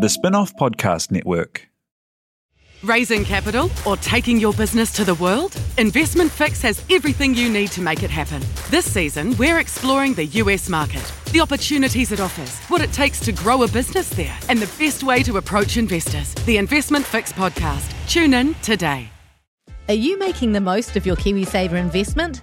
The Spinoff Podcast Network. Raising capital or taking your business to the world? Investment Fix has everything you need to make it happen. This season, we're exploring the US market, the opportunities it offers, what it takes to grow a business there, and the best way to approach investors. The Investment Fix podcast. Tune in today. Are you making the most of your KiwiSaver investment?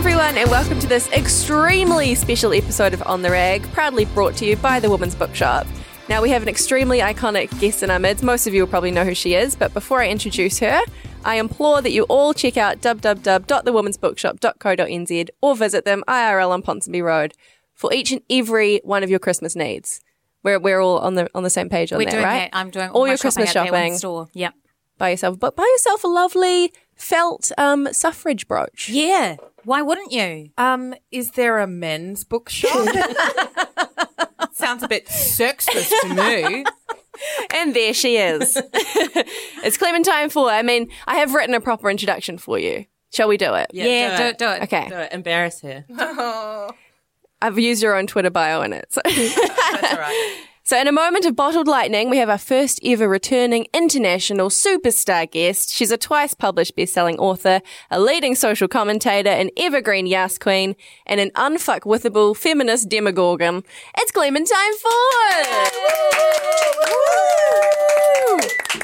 Everyone and welcome to this extremely special episode of On the Rag, proudly brought to you by the Woman's Bookshop. Now we have an extremely iconic guest in our midst. Most of you will probably know who she is, but before I introduce her, I implore that you all check out www.thewomansbookshop.co.nz or visit them IRL on Ponsonby Road for each and every one of your Christmas needs. We're, we're all on the on the same page on We're that, doing right? that. I'm doing all my your Christmas shopping. At shopping that one store. Yep. by yourself, but buy yourself a lovely felt um, suffrage brooch. Yeah. Why wouldn't you? Um, is there a men's bookshop? Sounds a bit sexist to me. And there she is. it's Clementine Ford. I mean, I have written a proper introduction for you. Shall we do it? Yeah, do, it, do it. Okay. Do it. Embarrass her. I've used your own Twitter bio in it. So. That's all right. So, in a moment of bottled lightning, we have our first ever returning international superstar guest. She's a twice published best-selling author, a leading social commentator, an evergreen Yas queen, and an unfuckwithable feminist demogorgon. It's Clementine Ford!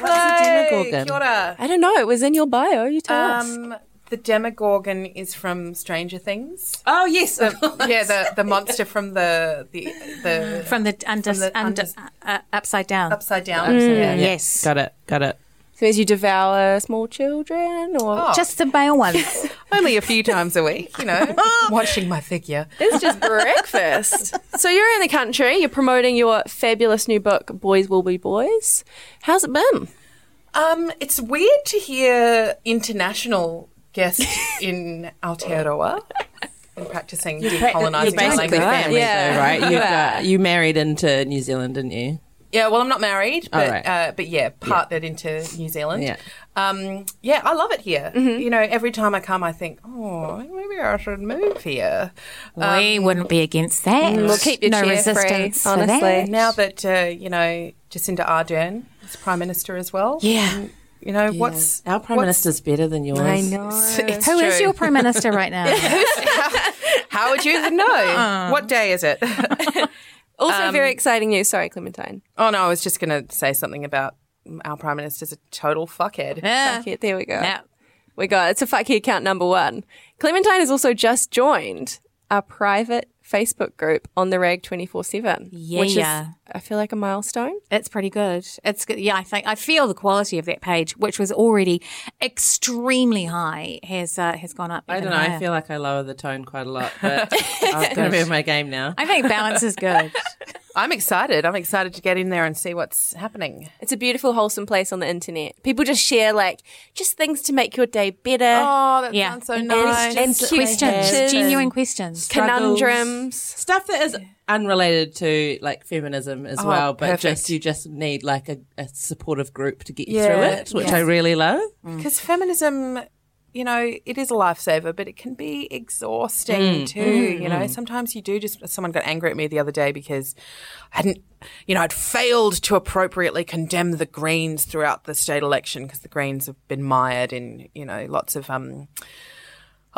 What's a demogorgon? I don't know. It was in your bio. You tell us. Um, the Demogorgon is from Stranger Things. Oh yes, The, yeah, the the monster from the the the From the under, From the under, under- uh, upside down. upside down. Mm, Yeah. Yes. got it, got it. So as you devour small children, or Oh. Just the male ones. Only a few times a week, you know, watching my figure. it's just breakfast. So you're in the country. You're promoting your fabulous new book, Boys Will Be Boys. How's it been? Um, it's weird to hear international guests in Aotearoa. Been practicing You're decolonising my language. family, Yeah. though, right? You Yeah. got you married into New Zealand, didn't you? Yeah, well, I'm not married, but Oh, right. uh, but yeah, partnered into New Zealand. Yeah. Um, yeah, I love it here. You know, every time I come, I think, oh, maybe I should move here. we wouldn't be against that. We'll keep your no chair resistance free, for honestly. that. Now that uh, you know Jacinda Ardern is prime minister as well. Yeah. You know what's Our prime what's- minister's better than yours. I know. It's Who is true. your prime minister right now? How would you know? Uh-huh. what day is it? Also, um, very exciting news. Sorry, Clementine. oh no, I was just going to say something about our prime minister's a total fuckhead. yeah. Fuck it, there we go. Yeah. We got it's a fuck head count number one. Clementine has also just joined our private Facebook group on the Rag twenty four seven. which is Yeah. I feel like a milestone. It's pretty good. It's good. Yeah, I think I feel the quality of that page, which was already extremely high, has uh, has gone up. I don't know. I feel like I lower the tone quite a lot, but I'm going to be in my game now. I think balance is good. I'm excited. I'm excited to get in there and see what's happening. It's a beautiful, wholesome place on the internet. People just share like just things to make your day better. Oh, that Yeah. sounds so And- nice. and cute questions, genuine and questions. conundrums. Stuff that is unrelated to like feminism as Oh, well, but perfect. just you just need like a, a supportive group to get you Yeah, through it, which yeah. I really love. Because feminism, you know, it is a lifesaver, but it can be exhausting Mm. too. You know, sometimes you do just. Someone got angry at me the other day because I hadn't, you know, I'd failed to appropriately condemn the Greens throughout the state election because the Greens have been mired in, you know, lots of um.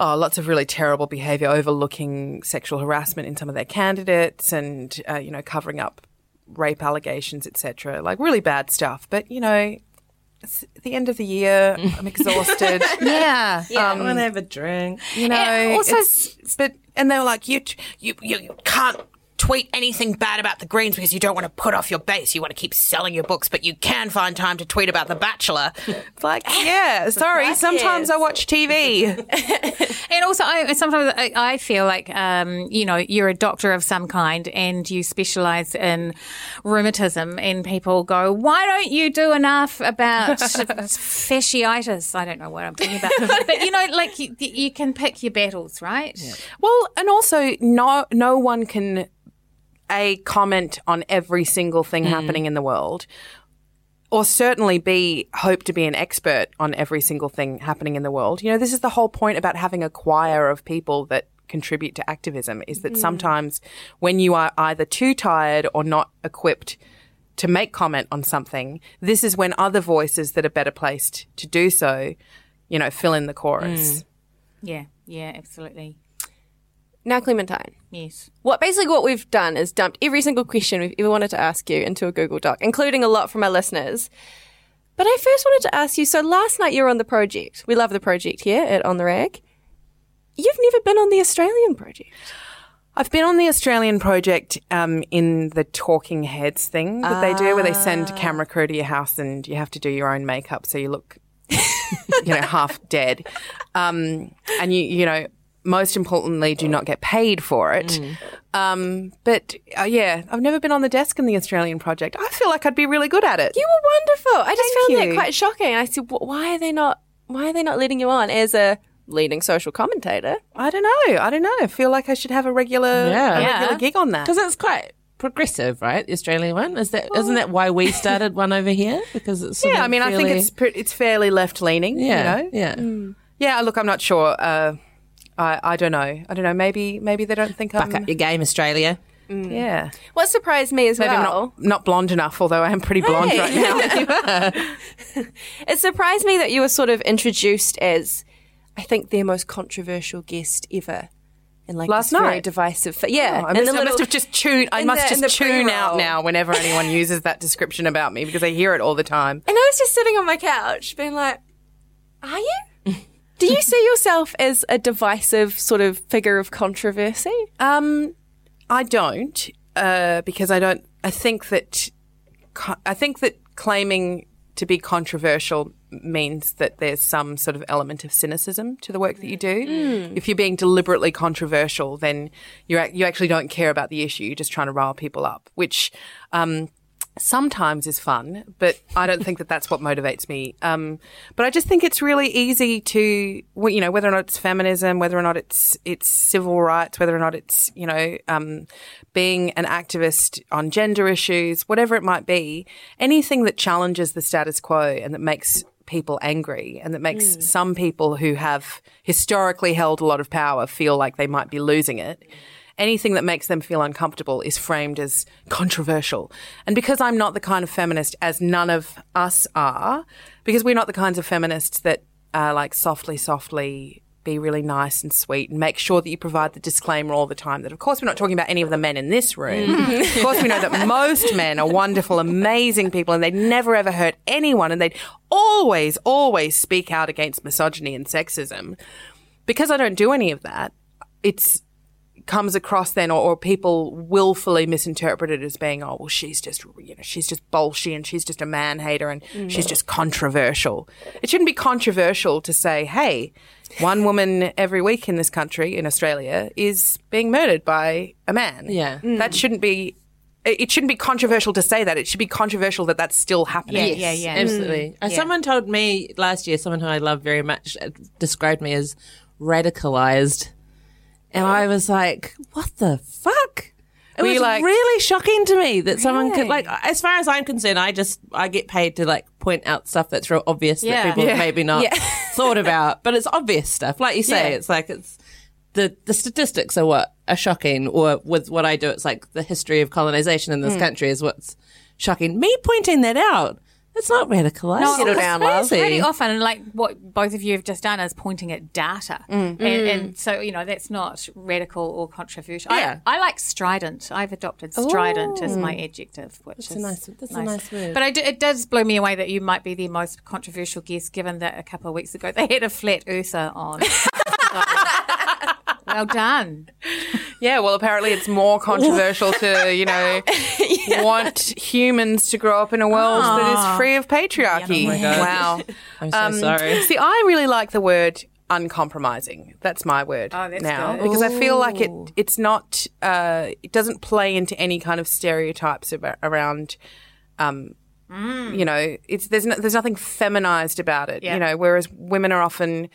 Oh, lots of really terrible behaviour, overlooking sexual harassment in some of their candidates, and uh, you know, covering up rape allegations, etc. Like really bad stuff. But you know, it's at the end of the year. I'm exhausted. Yeah. yeah. I want to have a drink. You know, also- it's- but and they were like, you, you, you, you can't tweet anything bad about the Greens because you don't want to put off your base. You want to keep selling your books, but you can find time to tweet about The Bachelor. It's like, yeah, sorry. Sometimes I watch TV. And also, I, sometimes I, I feel like, um, you know, you're a doctor of some kind and you specialize in rheumatism, and people go, why don't you do enough about fasciitis? I don't know what I'm talking about. but, you know, like you, you can pick your battles, right? Well, and also, no, no one can a comment on every single thing mm. happening in the world, or certainly be hope to be an expert on every single thing happening in the world. You know, this is the whole point about having a choir of people that contribute to activism is that mm. sometimes when you are either too tired or not equipped to make comment on something, this is when other voices that are better placed to do so, you know, fill in the chorus. Mm. Yeah, yeah, absolutely. Now, Clementine. Yes. What basically what we've done is dumped every single question we've ever wanted to ask you into a Google Doc, including a lot from our listeners. But I first wanted to ask you. So last night you were on the project. We love the project here at On the Rag. You've never been on the Australian project. I've been on the Australian project um, in the talking heads thing that they do, where they send a camera crew to your house and you have to do your own makeup so you look, you know, half dead. Um, and you, you know, most importantly, do not get paid for it. Um, but uh, yeah, I've never been on the desk in the Australian project. I feel like I'd be really good at it. You were wonderful. I just Thank found that quite shocking. I said, why are they not? Why are they not letting you on as a leading social commentator? I don't know. I don't know. I feel like I should have a regular, Yeah. a Yeah. regular gig on that. Because it's quite progressive, right? The Australian one is that not that why we started one over here? Because it's Yeah, I mean, I think it's it's fairly left leaning. yeah, you know? yeah. Yeah, look, I'm not sure. Uh, I I don't know. I don't know. Maybe maybe they don't think I'm. Back up your game, Australia. Mm. Yeah, What surprised me as maybe I'm not not blonde enough. Although I am pretty blonde Hey. right now. It surprised me that you were sort of introduced as, I think, their most controversial guest ever. In like Last this very night? divisive. Fa- yeah, oh, I must, the I must have just tuned. I must the- just tune out pre-roll. now whenever anyone uses that description about me because I hear it all the time. And I was just sitting on my couch, being like, "Are you? Do you see yourself as a divisive sort of figure of controversy?" Um, I don't, uh, because I don't. I think that I think that claiming to be controversial means that there's some sort of element of cynicism to the work that you do. If you're being deliberately controversial, then you you actually don't care about the issue. You're just trying to rile people up, which. Um, Sometimes is fun, but I don't think that that's what motivates me. Um, but I just think it's really easy to, you know, whether or not it's feminism, whether or not it's it's civil rights, whether or not it's you know um, being an activist on gender issues, whatever it might be, anything that challenges the status quo and that makes people angry and that makes some people who have historically held a lot of power feel like they might be losing it anything that makes them feel uncomfortable is framed as controversial. And because I'm not the kind of feminist, as none of us are, because we're not the kinds of feminists that uh, like softly, softly be really nice and sweet and make sure that you provide the disclaimer all the time that, of course, we're not talking about any of the men in this room. of course, we know that most men are wonderful, amazing people and they'd never ever hurt anyone and they'd always, always speak out against misogyny and sexism. Because I don't do any of that, it's comes across then or, or people willfully misinterpret it as being oh well she's just you know she's just bolshy and she's just a man hater and she's just controversial it shouldn't be controversial to say hey one woman every week in this country in australia is being murdered by a man Yeah. that shouldn't be it it shouldn't be controversial to say that it should be controversial that that's still happening Yeah, yeah, yeah. Absolutely. Uh, Someone told me last year, someone who I love very much, uh, described me as radicalized. And I was like, what the fuck? It Were you was like- really shocking to me that someone could, like, as far as I'm concerned, I just, I get paid to, like, point out stuff that's real obvious Yeah. that people Yeah. maybe not Yeah. thought about. But it's obvious stuff. Like you say, Yeah. it's like, it's, the, the statistics are what are shocking, or with what I do, it's like the history of colonization in this Hmm. country is what's shocking. Me pointing that out, it's not radicalized. No, Settle It's down, love. crazy. Really often, like what both of you have just done is pointing at data, mm. and, and mm. so you know that's not radical or controversial. Yeah. I, I like strident. I've adopted strident as my adjective, which That's is a nice- that's a nice word. But I do, it does blow me away that you might be the most controversial guest, given that a couple of weeks ago they had a flat earther on. So, well done. Yeah, well, apparently it's more controversial to, you know, want humans to grow up in a world that is free of patriarchy. Oh my Wow. I'm so Um, sorry. See, I really like the word uncompromising. That's my word Oh, that's now good. because I feel like it it's not uh, it doesn't play into any kind of stereotypes about, around um, you know it's there's no, there's nothing feminized about it. Yeah. You know, whereas women are often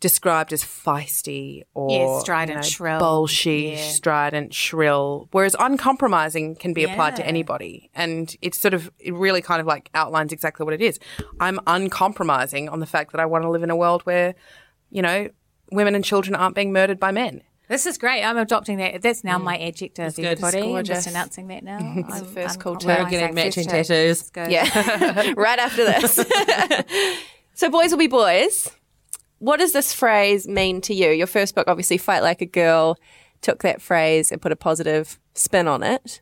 described as feisty or Yeah, strident, you know, shrill. bolshy, Yeah. strident, shrill. Whereas uncompromising can be applied to anybody, and it's sort of it really kind of like outlines exactly what it is. I'm uncompromising on the fact that I want to live in a world where, you know, women and children aren't being murdered by men. This is great. I'm adopting that. That's now mm. my adjective, good. everybody. It's I'm gorgeous. just announcing that now. It's I'm- first I'm cool compromising. We're getting matching Hashtag. tattoos. Yeah, right after this. so, boys will be boys. What does this phrase mean to you? Your first book, obviously, Fight Like a Girl, took that phrase and put a positive spin on it.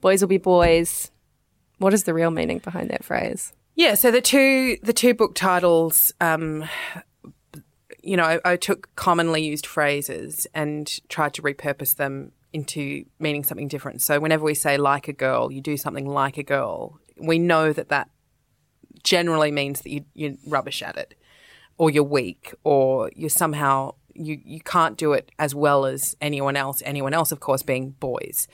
Boys will be boys. What is the real meaning behind that phrase? Yeah, so the two the two book titles, um, you know, I, I took commonly used phrases and tried to repurpose them into meaning something different. So whenever we say like a girl, you do something like a girl. We know that that generally means that you you rubbish at it, or you're weak, or you're somehow you you can't do it as well as anyone else. Anyone else, of course, being boys.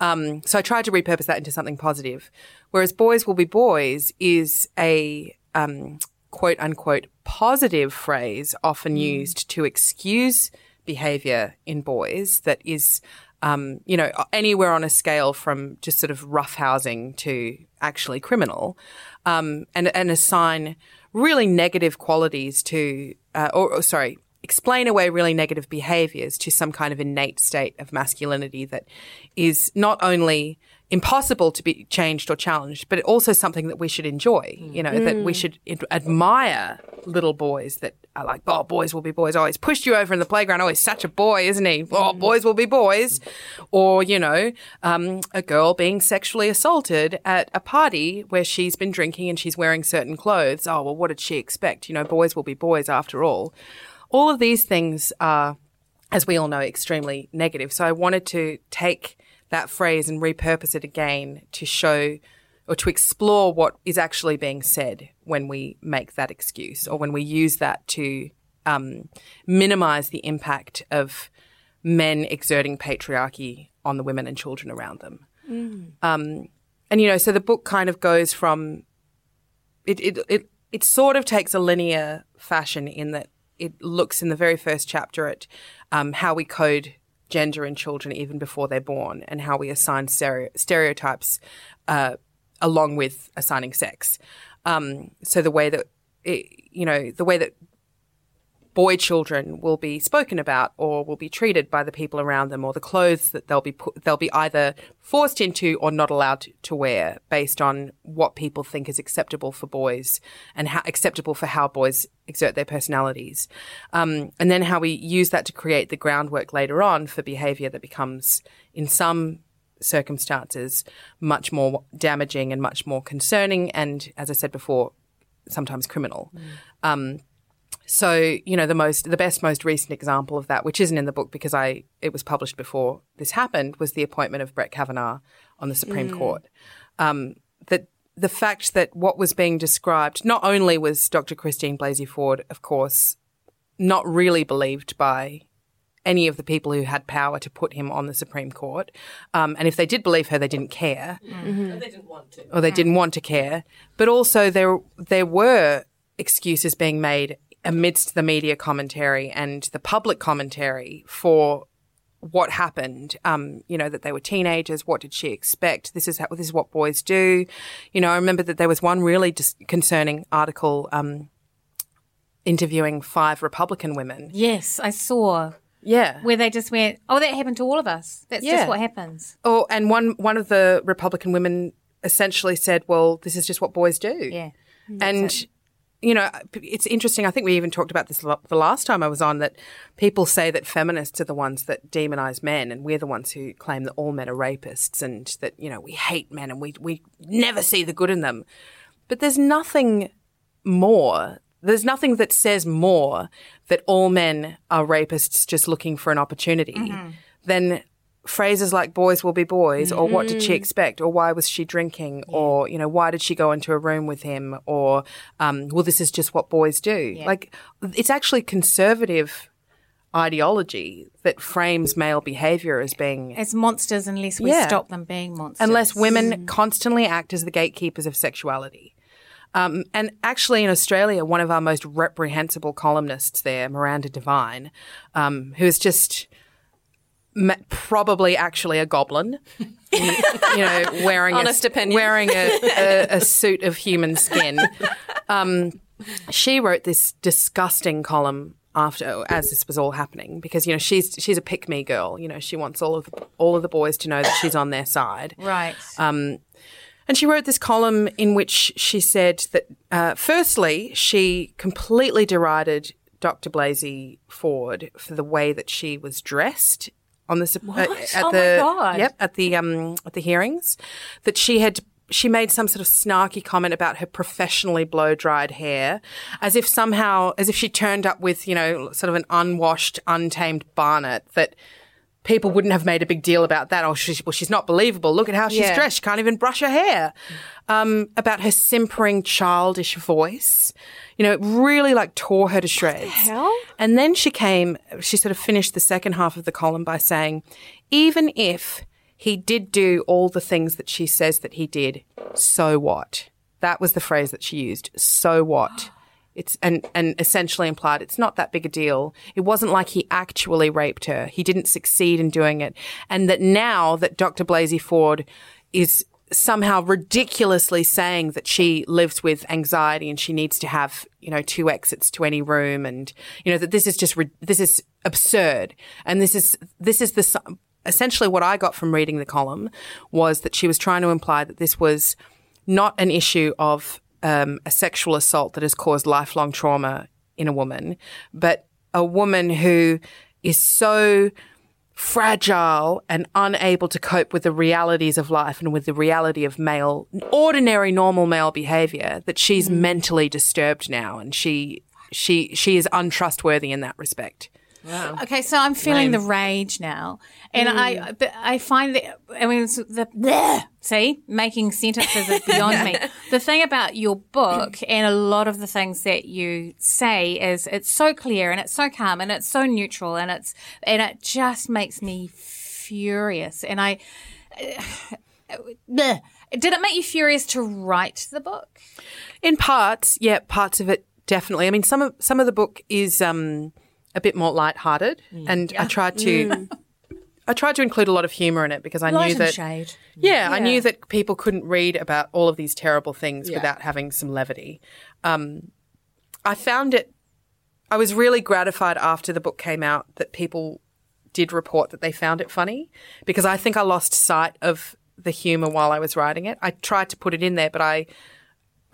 Um, so I tried to repurpose that into something positive. Whereas boys will be boys is a um, quote unquote positive phrase often used to excuse behavior in boys that is, um, you know, anywhere on a scale from just sort of roughhousing to actually criminal, um, and, and assign really negative qualities to, uh, or, or sorry, explain away really negative behaviors to some kind of innate state of masculinity that is not only impossible to be changed or challenged, but also something that we should enjoy. You know, that we should admire little boys that are like, oh, boys will be boys. Oh, he's pushed you over in the playground. Oh, he's such a boy, isn't he? Oh, boys will be boys. Or, you know, um, a girl being sexually assaulted at a party where she's been drinking and she's wearing certain clothes. Oh, well, what did she expect? You know, boys will be boys after all. All of these things are, as we all know, extremely negative. So I wanted to take that phrase and repurpose it again to show or to explore what is actually being said when we make that excuse or when we use that to um, minimize the impact of men exerting patriarchy on the women and children around them. Um, and you know, so the book kind of goes from it, it it it sort of takes a linear fashion in that it looks in the very first chapter at um, how we code gender in children even before they're born and how we assign stereo- stereotypes uh, along with assigning sex. Um, so the way that it, you know the way that boy children will be spoken about or will be treated by the people around them or the clothes that they'll be put, they'll be either forced into or not allowed to, wear based on what people think is acceptable for boys and how acceptable for how boys exert their personalities. Um, and then how we use that to create the groundwork later on for behavior that becomes in some circumstances much more damaging and much more concerning and as I said before sometimes criminal. Um, so, you know, the most, the best, most recent example of that, which isn't in the book because I, it was published before this happened, was the appointment of Brett Kavanaugh on the Supreme Court. Um, that the fact that what was being described, not only was Dr. Christine Blasey Ford, of course, not really believed by any of the people who had power to put him on the Supreme Court. Um, and if they did believe her, they didn't care. Or they didn't want to care. But also there there were excuses being made amidst the media commentary and the public commentary for what happened. Um, you know that they were teenagers. What did she expect? This is how, this is what boys do. You know, I remember that there was one really dis- concerning article um, interviewing five Republican women. Yes, I saw Yeah, where they just went, "Oh, that happened to all of us. That's Yeah. just what happens." Oh, and one one of the Republican women essentially said, "Well, this is just what boys do." Yeah. and you know, it's interesting. I think we even talked about this the last time I was on that people say that feminists are the ones that demonize men, and we're the ones who claim that all men are rapists, and that you know we hate men and we we never see the good in them. But there's nothing more. There's nothing that says more that all men are rapists just looking for an opportunity mm-hmm. then phrases like boys will be boys or what did she expect or why was she drinking or you know why did she go into a room with him or um, well this is just what boys do like it's actually conservative ideology that frames male behavior as being As monsters, unless we Yeah. stop them being monsters. unless women constantly act as the gatekeepers of sexuality. Um, and actually, in Australia, one of our most reprehensible columnists there, Miranda Devine, um, who is just probably actually a goblin, you know, wearing Honest a, opinion. wearing a, a, a suit of human skin. Um, she wrote this disgusting column after as this was all happening because you know she's she's a pick me girl you know she wants all of the, all of the boys to know that she's on their side right. um, and she wrote this column in which she said that, uh, firstly, she completely derided Dr. Blasey Ford for the way that she was dressed on the uh, at Oh my the God. yep at the um at the hearings that she had she made some sort of snarky comment about her professionally blow dried hair as if somehow as if she turned up with you know sort of an unwashed untamed barnet that people wouldn't have made a big deal about that. Oh, she's, well, she's not believable. Look at how she's Yeah. dressed. She can't even brush her hair. Um, about her simpering, childish voice. You know, it really like tore her to shreds. hell? And then she came, she sort of finished the second half of the column by saying, even if he did do all the things that she says that he did, so what? That was the phrase that she used. So what? It's and and essentially implied it's not that big a deal. It wasn't like he actually raped her. He didn't succeed in doing it. And that now that Dr. Blasey Ford is somehow ridiculously saying that she lives with anxiety and she needs to have, you know, two exits to any room and you know that this is just this is absurd. And this is this is the essentially what I got from reading the column was that she was trying to imply that this was not an issue of um, a sexual assault that has caused lifelong trauma in a woman, but a woman who is so fragile and unable to cope with the realities of life and with the reality of male, ordinary, normal male behavior that she's mm. mentally disturbed now and she, she, she is untrustworthy in that respect. Okay, so I'm feeling the rage now, and I but I find that I mean it's the bleh, see making sentences is beyond me. The thing about your book and a lot of the things that you say is it's so clear and it's so calm and it's so neutral and it's and it just makes me furious. And I bleh. did it make you furious to write the book? In parts, yeah, parts of it definitely. I mean, some of some of the book is um, a bit more lighthearted, and I tried to. I tried to include a lot of humor in it because I Light knew and that shade. Yeah, I knew that people couldn't read about all of these terrible things without having some levity. Um, I found it. I was really gratified after the book came out that people did report that they found it funny because I think I lost sight of the humor while I was writing it. I tried to put it in there, but I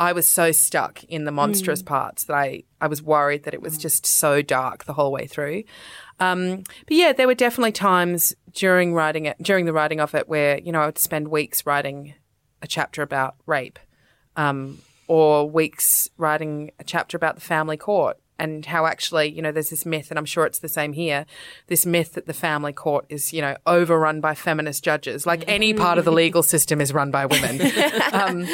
I was so stuck in the monstrous parts that I, I was worried that it was just so dark the whole way through. Um, but yeah, there were definitely times during writing it, during the writing of it, where you know I would spend weeks writing a chapter about rape, um, or weeks writing a chapter about the family court and how actually you know there's this myth, and I'm sure it's the same here. This myth that the family court is you know overrun by feminist judges, like any part of the legal system is run by women. Um,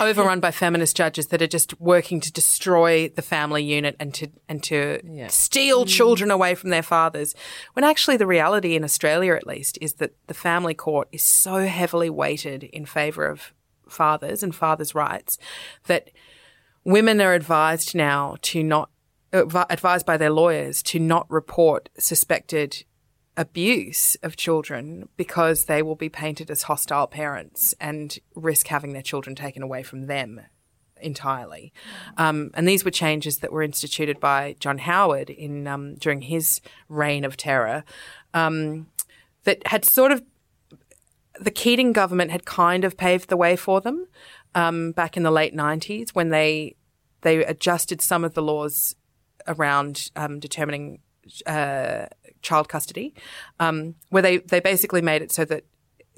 overrun by feminist judges that are just working to destroy the family unit and to and to steal mm. children away from their fathers. When actually the reality in Australia at least is that the family court is so heavily weighted in favor of fathers and fathers' rights that women are advised now to not advised by their lawyers to not report suspected abuse of children because they will be painted as hostile parents and risk having their children taken away from them entirely. Um, and these were changes that were instituted by John Howard in um, during his reign of terror um, that had sort of the Keating government had kind of paved the way for them um, back in the late nineties when they they adjusted some of the laws around um, determining uh, child custody, um, where they they basically made it so that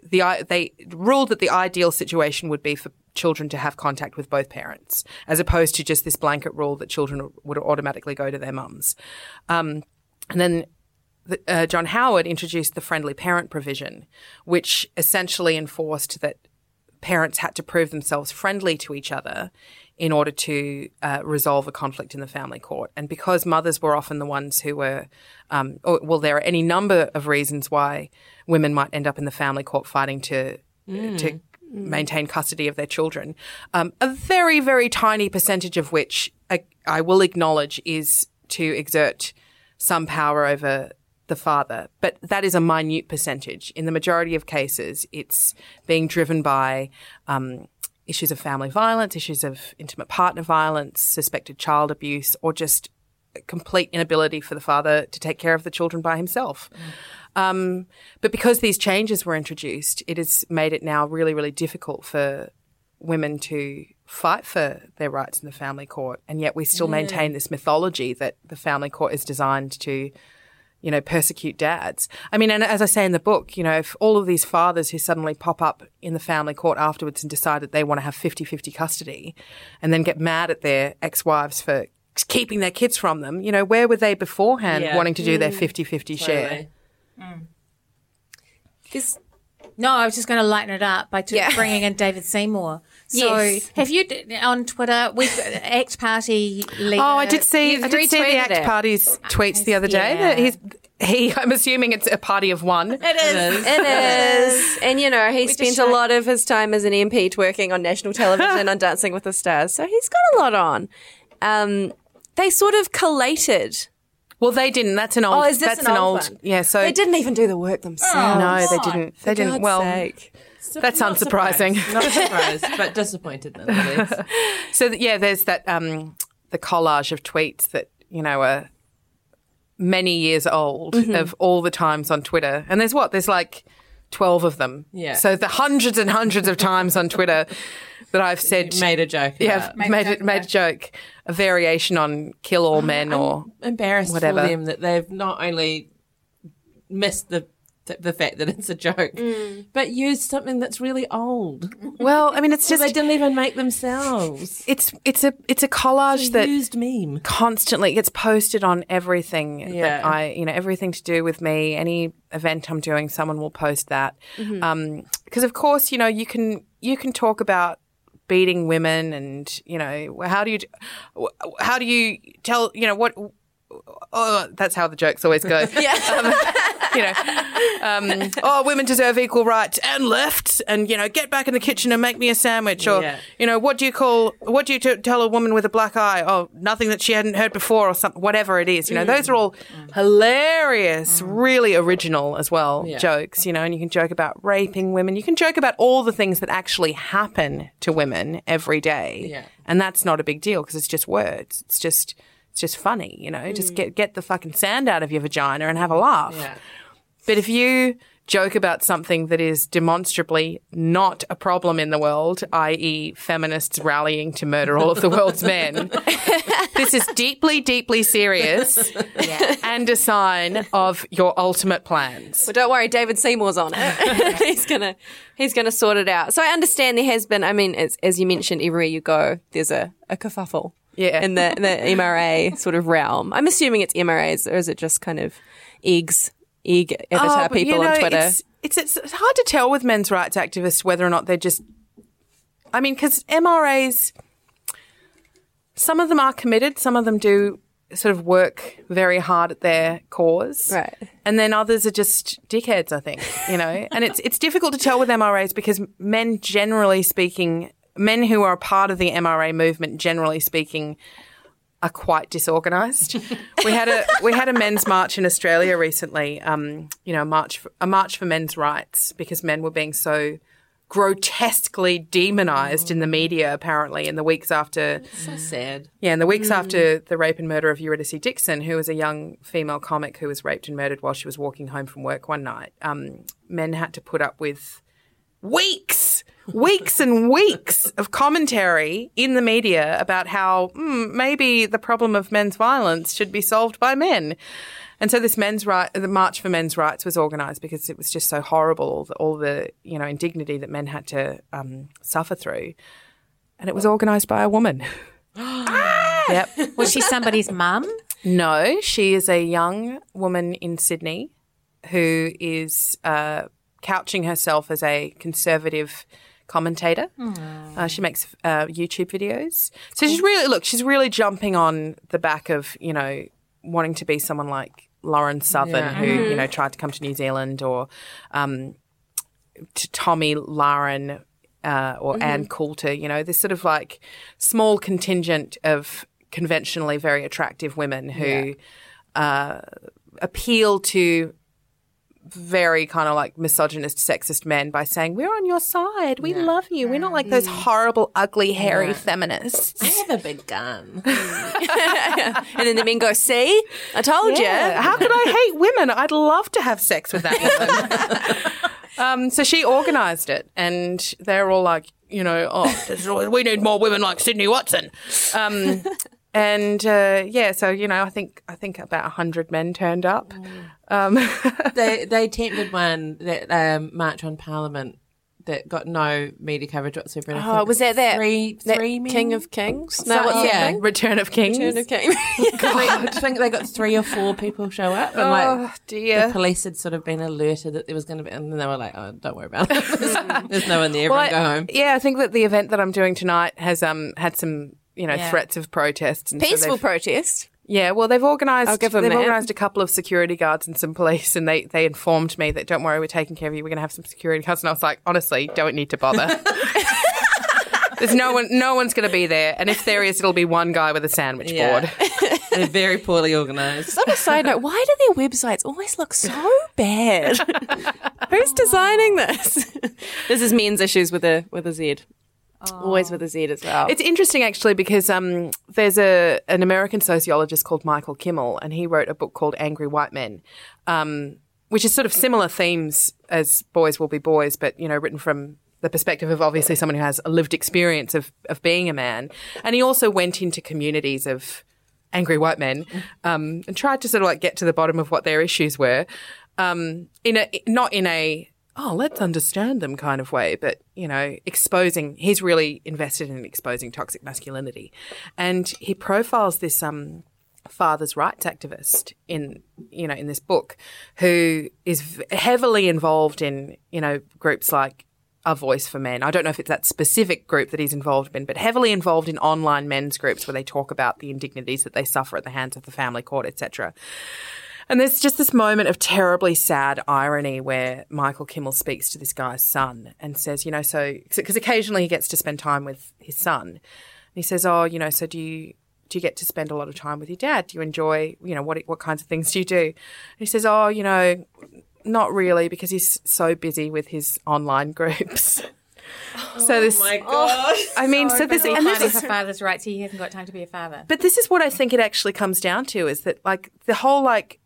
the they ruled that the ideal situation would be for children to have contact with both parents, as opposed to just this blanket rule that children would automatically go to their mums. Um, and then the, uh, John Howard introduced the friendly parent provision, which essentially enforced that parents had to prove themselves friendly to each other in order to uh, resolve a conflict in the family court. And because mothers were often the ones who were, um, or, well, there are any number of reasons why women might end up in the family court fighting to to maintain custody of their children. Um, a very, very tiny percentage of which I, I will acknowledge is to exert some power over the father, but that is a minute percentage. In the majority of cases, it's being driven by um, issues of family violence, issues of intimate partner violence, suspected child abuse, or just complete inability for the father to take care of the children by himself. Um, but because these changes were introduced, it has made it now really, really difficult for women to fight for their rights in the family court. And yet we still maintain this mythology that the family court is designed to, you know, persecute dads. I mean, and as I say in the book, you know, if all of these fathers who suddenly pop up in the family court afterwards and decide that they want to have 50 50 custody and then get mad at their ex wives for keeping their kids from them, you know, where were they beforehand Yeah. wanting to do their mm. 50 50 share? Mm. Totally. Is- No, I was just going to lighten it up by t- Yeah. bringing in David Seymour. So, Yes. have you on Twitter? We Act Party leader. Oh, I did see. You've I did see the ACT it. Party's tweets the other day. Yeah. That he's he. I'm assuming it's a party of one. It is. It is. And, you know, he spent a lot of his time as an MP working on national television on Dancing with the Stars. So he's got a lot on. Um, they sort of collated. Well, they didn't. That's an old. Oh, is this that's an old old. one? Yeah. So They didn't even do the work themselves. no, they didn't. They For didn't. God's Well, sake. That's Not unsurprising. surprised. Not surprised, but disappointed nonetheless. So yeah, there's that um, the collage of tweets that you know are many years old Mm-hmm. of all the times on Twitter, and there's what there's like twelve of them. Yeah. So the hundreds and hundreds of times on Twitter that I've said. Made a joke. yeah, about. made, it made a joke, a variation on "kill all men" or embarrassed Whatever. for them that they've not only missed the the fact that it's a joke, but use something that's really old. well, I mean, it's just they didn't even make themselves. it's it's a it's a collage that used meme. constantly gets posted on everything Yeah. that I, you know, everything to do with me. Any event I'm doing, someone will post that. Mm-hmm. Um, because of course, you know, you can you can talk about beating women, and you know, how do you how do you tell, you know, what. Oh, that's how the jokes always go. yeah. Um, you know, um, oh, women deserve equal rights and left, and you know, get back in the kitchen and make me a sandwich, or Yeah. you know, what do you call, what do you t- tell a woman with a black eye? Oh, nothing that she hadn't heard before, or something, whatever it is. You know, those are all hilarious, really original as well Yeah. jokes. You know, and you can joke about raping women. You can joke about all the things that actually happen to women every day, Yeah. and that's not a big deal because it's just words. It's just. It's just funny, you know. Just mm. get get the fucking sand out of your vagina and have a laugh. Yeah. But if you joke about something that is demonstrably not a problem in the world, i.e., feminists rallying to murder all of the world's men, this is deeply, deeply serious and a sign of your ultimate plans. But don't worry, David Seymour's on it. he's gonna he's gonna sort it out. So I understand there has been. I mean, as, as you mentioned, everywhere you go, there's a, a kerfuffle. Yeah. In the, the MRA sort of realm. I'm assuming it's MRAs, or is it just kind of eggs, egg avatar Oh, people you know, on Twitter? It's, it's, it's, it's hard to tell with men's rights activists whether or not they're just. I mean, because MRAs, some of them are committed, some of them do sort of work very hard at their cause. Right. And then others are just dickheads, I think, you know. and it's it's difficult to tell with MRAs because men generally speaking, men who are a part of the MRA movement generally speaking are quite disorganized. we had a we had a men's march in Australia recently. Um, you know, a march for, a march for men's rights because men were being so grotesquely demonized in the media apparently in the weeks after So sad. yeah, in the weeks after the rape and murder of Eurydice Dixon, who was a young female comic who was raped and murdered while she was walking home from work one night, um, men had to put up with weeks, weeks and weeks of commentary in the media about how mm, maybe the problem of men's violence should be solved by men. And so this men's right, the March for Men's Rights was organised because it was just so horrible, all the, all the you know indignity that men had to um, suffer through, and it was organised by a woman. yep. Was she somebody's mum? No, she is a young woman in Sydney who is uh, couching herself as a conservative commentator. Uh, she makes uh, YouTube videos. So she's really, look, she's really jumping on the back of, you know, wanting to be someone like Lauren Southern, who, you know, tried to come to New Zealand, or um, to Tomi Lahren uh, or Ann Coulter, you know, this sort of like small contingent of conventionally very attractive women who uh, appeal to very kind of like misogynist, sexist men by saying, We're on your side. We love you. We're not like those horrible, ugly, hairy feminists. I have a big gun. and then the men go, "See, I told Yeah. you." How could I hate women? I'd love to have sex with that woman. um, so she organised it, and they're all like, you know, oh, we need more women like Sydney Watson. Um, and uh, yeah, so you know, I think I think about hundred men turned up. Um, they they attempted one that um, march on Parliament that got no media coverage whatsoever. and Oh, was that that three that three men? King of Kings? No, So- what's yeah. Return of Kings. Return of King. I think they got three or four people show up, and Oh like the dear. police had sort of been alerted that there was going to be, and then they were like, "Oh, don't worry about it. There's, there's no one there. Everyone Well, go home." Yeah, I think that the event that I'm doing tonight has um had some you know threats of protests and Peaceful they've- protest. Yeah, well, they've organised. I'll give them they've that. organised a couple of security guards and some police, and they they informed me that don't worry, we're taking care of you. We're going to have some security guards, and I was like, honestly, don't need to bother. There's no one, no one's going to be there, and if there is, it'll be one guy with a sandwich Yeah. board. They're very poorly organised. On a side note, why do their websites always look so bad? Who's designing this? this is men's issues with a with a Z. Always with a Z as well. It's interesting actually because um, there's a an American sociologist called Michael Kimmel, and he wrote a book called Angry White Men, um, which is sort of similar themes as Boys Will Be Boys, but you know, written from the perspective of obviously someone who has a lived experience of of being a man, and he also went into communities of angry white men um, and tried to sort of like get to the bottom of what their issues were, um, in a not in a oh let's understand them kind of way, but you know exposing. He's really invested in exposing toxic masculinity, and he profiles this um, father's rights activist in you know in this book, who is heavily involved in you know groups like a voice for men. I don't know if it's that specific group that he's involved in, but heavily involved in online men's groups where they talk about the indignities that they suffer at the hands of the family court, etc. And there's just this moment of terribly sad irony where Michael Kimmel speaks to this guy's son and says, you know, so because occasionally he gets to spend time with his son, and he says, oh, you know, so do you do you get to spend a lot of time with your dad? Do you enjoy, you know, what what kinds of things do you do? And he says, oh, you know, not really because he's so busy with his online groups. so oh this, oh my gosh. I mean, so, this, and this is father's rights. He hasn't got time to be a father. but this is what I think it actually comes down to is that like the whole like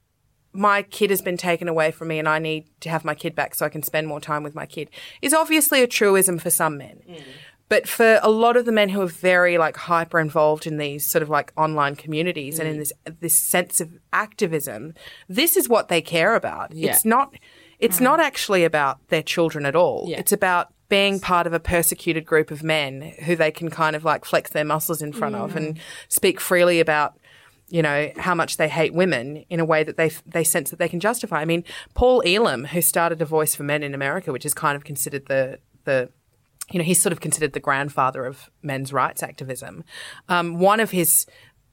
my kid has been taken away from me and I need to have my kid back so I can spend more time with my kid is obviously a truism for some men. Mm. But for a lot of the men who are very like hyper involved in these sort of like online communities and in mm. this this sense of activism, this is what they care about. It's not it's mm-hmm. not actually about their children at all. It's about being part of a persecuted group of men who they can kind of like flex their muscles in front of mm. and speak freely about you know how much they hate women in a way that they they sense that they can justify. I mean, Paul Elam, who started a Voice for Men in America, which is kind of considered the the you know he's sort of considered the grandfather of men's rights activism. Um, one of his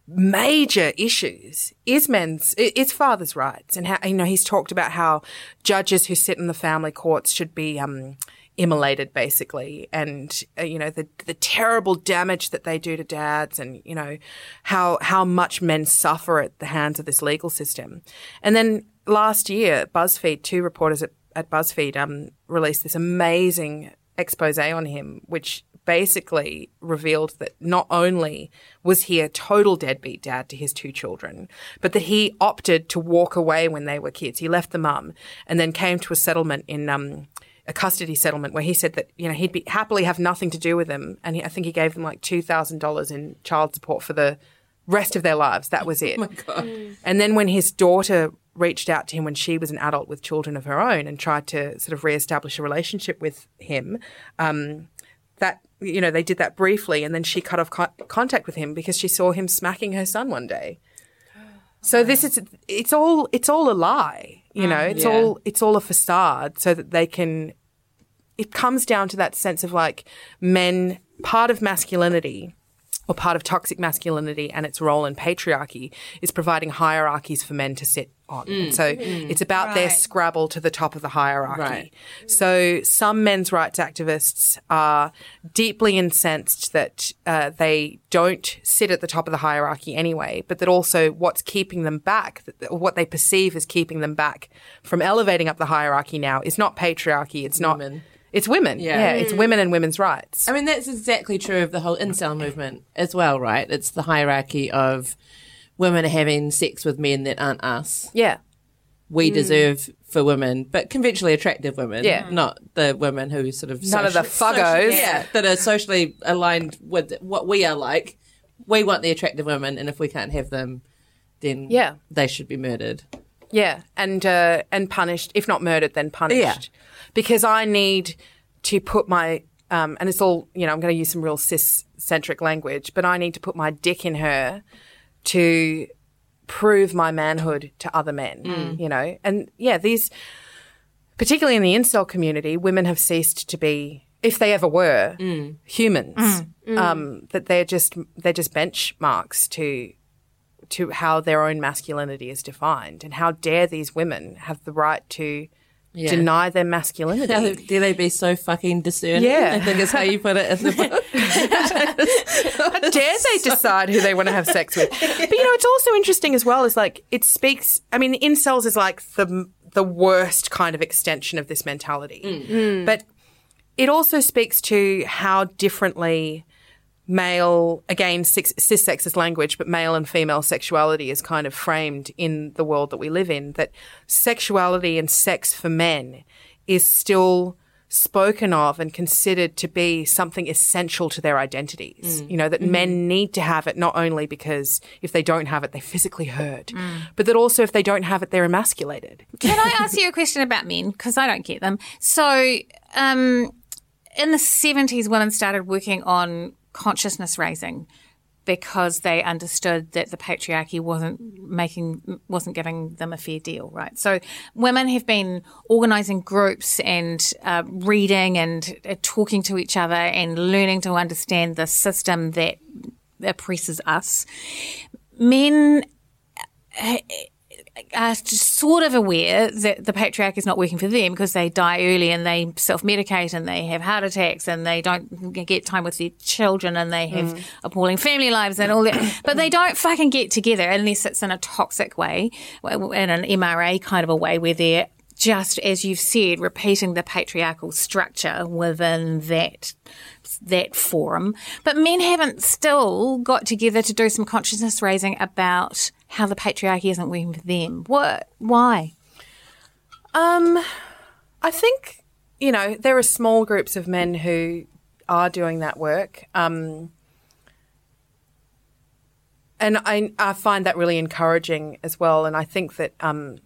major issues is men's is fathers' rights, and how you know he's talked about how judges who sit in the family courts should be um, immolated, basically, and uh, you know the the terrible damage that they do to dads, and you know how how much men suffer at the hands of this legal system. And then last year, BuzzFeed, two reporters at, at BuzzFeed, um, released this amazing expose on him, which basically revealed that not only was he a total deadbeat dad to his two children, but that he opted to walk away when they were kids. He left the mum and then came to a settlement in um, a custody settlement where he said that you know he'd be happily have nothing to do with them, and he, I think he gave them like two thousand dollars in child support for the rest of their lives. That was it. Oh my god! And then when his daughter reached out to him when she was an adult with children of her own and tried to sort of reestablish a relationship with him, um, that you know they did that briefly, and then she cut off co- contact with him because she saw him smacking her son one day. So this is it's all it's all a lie, you know. Mm, it's Yeah. all it's all a facade so that they can it comes down to that sense of like men part of masculinity or part of toxic masculinity and its role in patriarchy is providing hierarchies for men to sit on. And so it's about their scrabble to the top of the hierarchy. Right. So some men's rights activists are deeply incensed that uh, they don't sit at the top of the hierarchy anyway, but that also what's keeping them back, what they perceive as keeping them back from elevating up the hierarchy now is not patriarchy. It's not. Women. It's women. Yeah. yeah it's women and women's rights. I mean, that's exactly true of the whole incel movement as well, right? It's the hierarchy of women are having sex with men that aren't us. yeah. We deserve for women, but conventionally attractive women, Yeah. not the women who sort of None of the social- fuggos. yeah, that are socially aligned with what we are like. We want the attractive women, and if we can't have them, then Yeah. they should be murdered. Yeah, and uh, and punished. If not murdered, then punished. Yeah. Because I need to put my um, and it's all you know. I'm going to use some real cis centric language, but I need to put my dick in her to prove my manhood to other men. Mm. You know, and yeah, these particularly in the incel community, women have ceased to be. If they ever were mm. humans, mm. Um, that they're just they're just benchmarks to to how their own masculinity is defined, and how dare these women have the right to deny their masculinity? How dare they be so fucking discerning? Yeah. I think is how you put it in the book. How dare they decide who they want to have sex with? But you know, it's also interesting as well. Is like it speaks. I mean, incels is like the the worst kind of extension of this mentality, mm. Mm. but it also speaks to how differently male again cis sexist language but male and female sexuality is kind of framed in the world that we live in that sexuality and sex for men is still spoken of and considered to be something essential to their identities. Mm. You know that mm-hmm. men need to have it not only because if they don't have it they physically hurt mm. but that also if they don't have it they're emasculated. Can I ask you a question about men? Because I don't get them. So, um, in the 70s, women started working on consciousness raising because they understood that the patriarchy wasn't making wasn't giving them a fair deal right? So women have been organizing groups and uh, reading and uh, talking to each other and learning to understand the system that oppresses us. Men are sort of aware that the patriarchy is not working for them because they die early and they self-medicate and they have heart attacks and they don't get time with their children and they have mm. appalling family lives and all that. But they don't fucking get together unless it's in a toxic way, in an MRA kind of a way where they're just as you've said, repeating the patriarchal structure within that that forum. But men haven't still got together to do some consciousness raising about how the patriarchy isn't working for them. What? Why? Um, I think you know there are small groups of men who are doing that work. Um, and I, I find that really encouraging as well. And I think that um,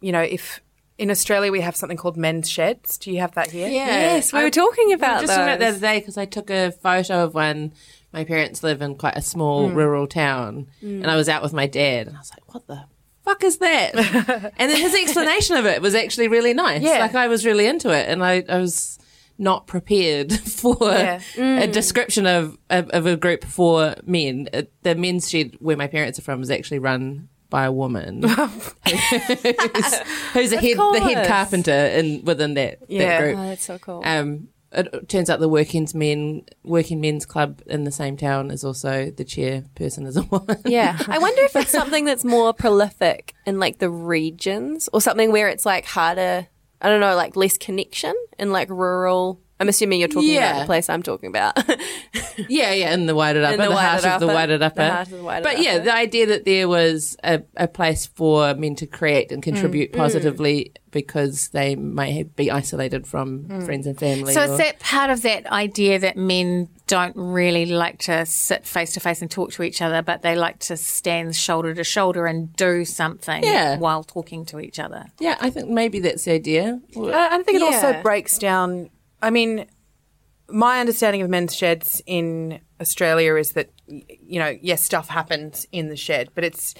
you know if in Australia we have something called men's sheds. Do you have that here? Yeah. Yes, we were talking about just talking about the those. other day because I took a photo of when my parents live in quite a small rural town, and I was out with my dad, and I was like, "What the fuck is that?" and then his explanation of it was actually really nice. Yeah. like I was really into it, and I, I was not prepared for Yeah. a description of, of of a group for men. Uh, The men's shed where my parents are from is actually run by a woman who's, who's a head the head carpenter in within that, Yeah. that group. Oh, that's so cool. Um, it, turns out the working men working men's club in the same town is also the chairperson is a woman. Yeah. I wonder if it's something that's more prolific in like the regions or something where it's like harder, I don't know, like less connection in like rural. I'm assuming you're talking about the place I'm talking about. yeah, yeah, in the Wairarapa, In the the, heart Wider of the Upper. Wider Upper. The heart of the Wider but yeah, Upper. the idea that there was a, a place for men to create and Mm, contribute positively because they might be isolated from Mm. friends and family. So or- is that part of that idea that men don't really like to sit face to face and talk to each other, but they like to stand shoulder to shoulder and do something Yeah. while talking to each other? yeah, I think maybe that's the idea. I I think it also breaks down. I mean, my understanding of men's sheds in Australia is that you know, yes, stuff happens in the shed, but it's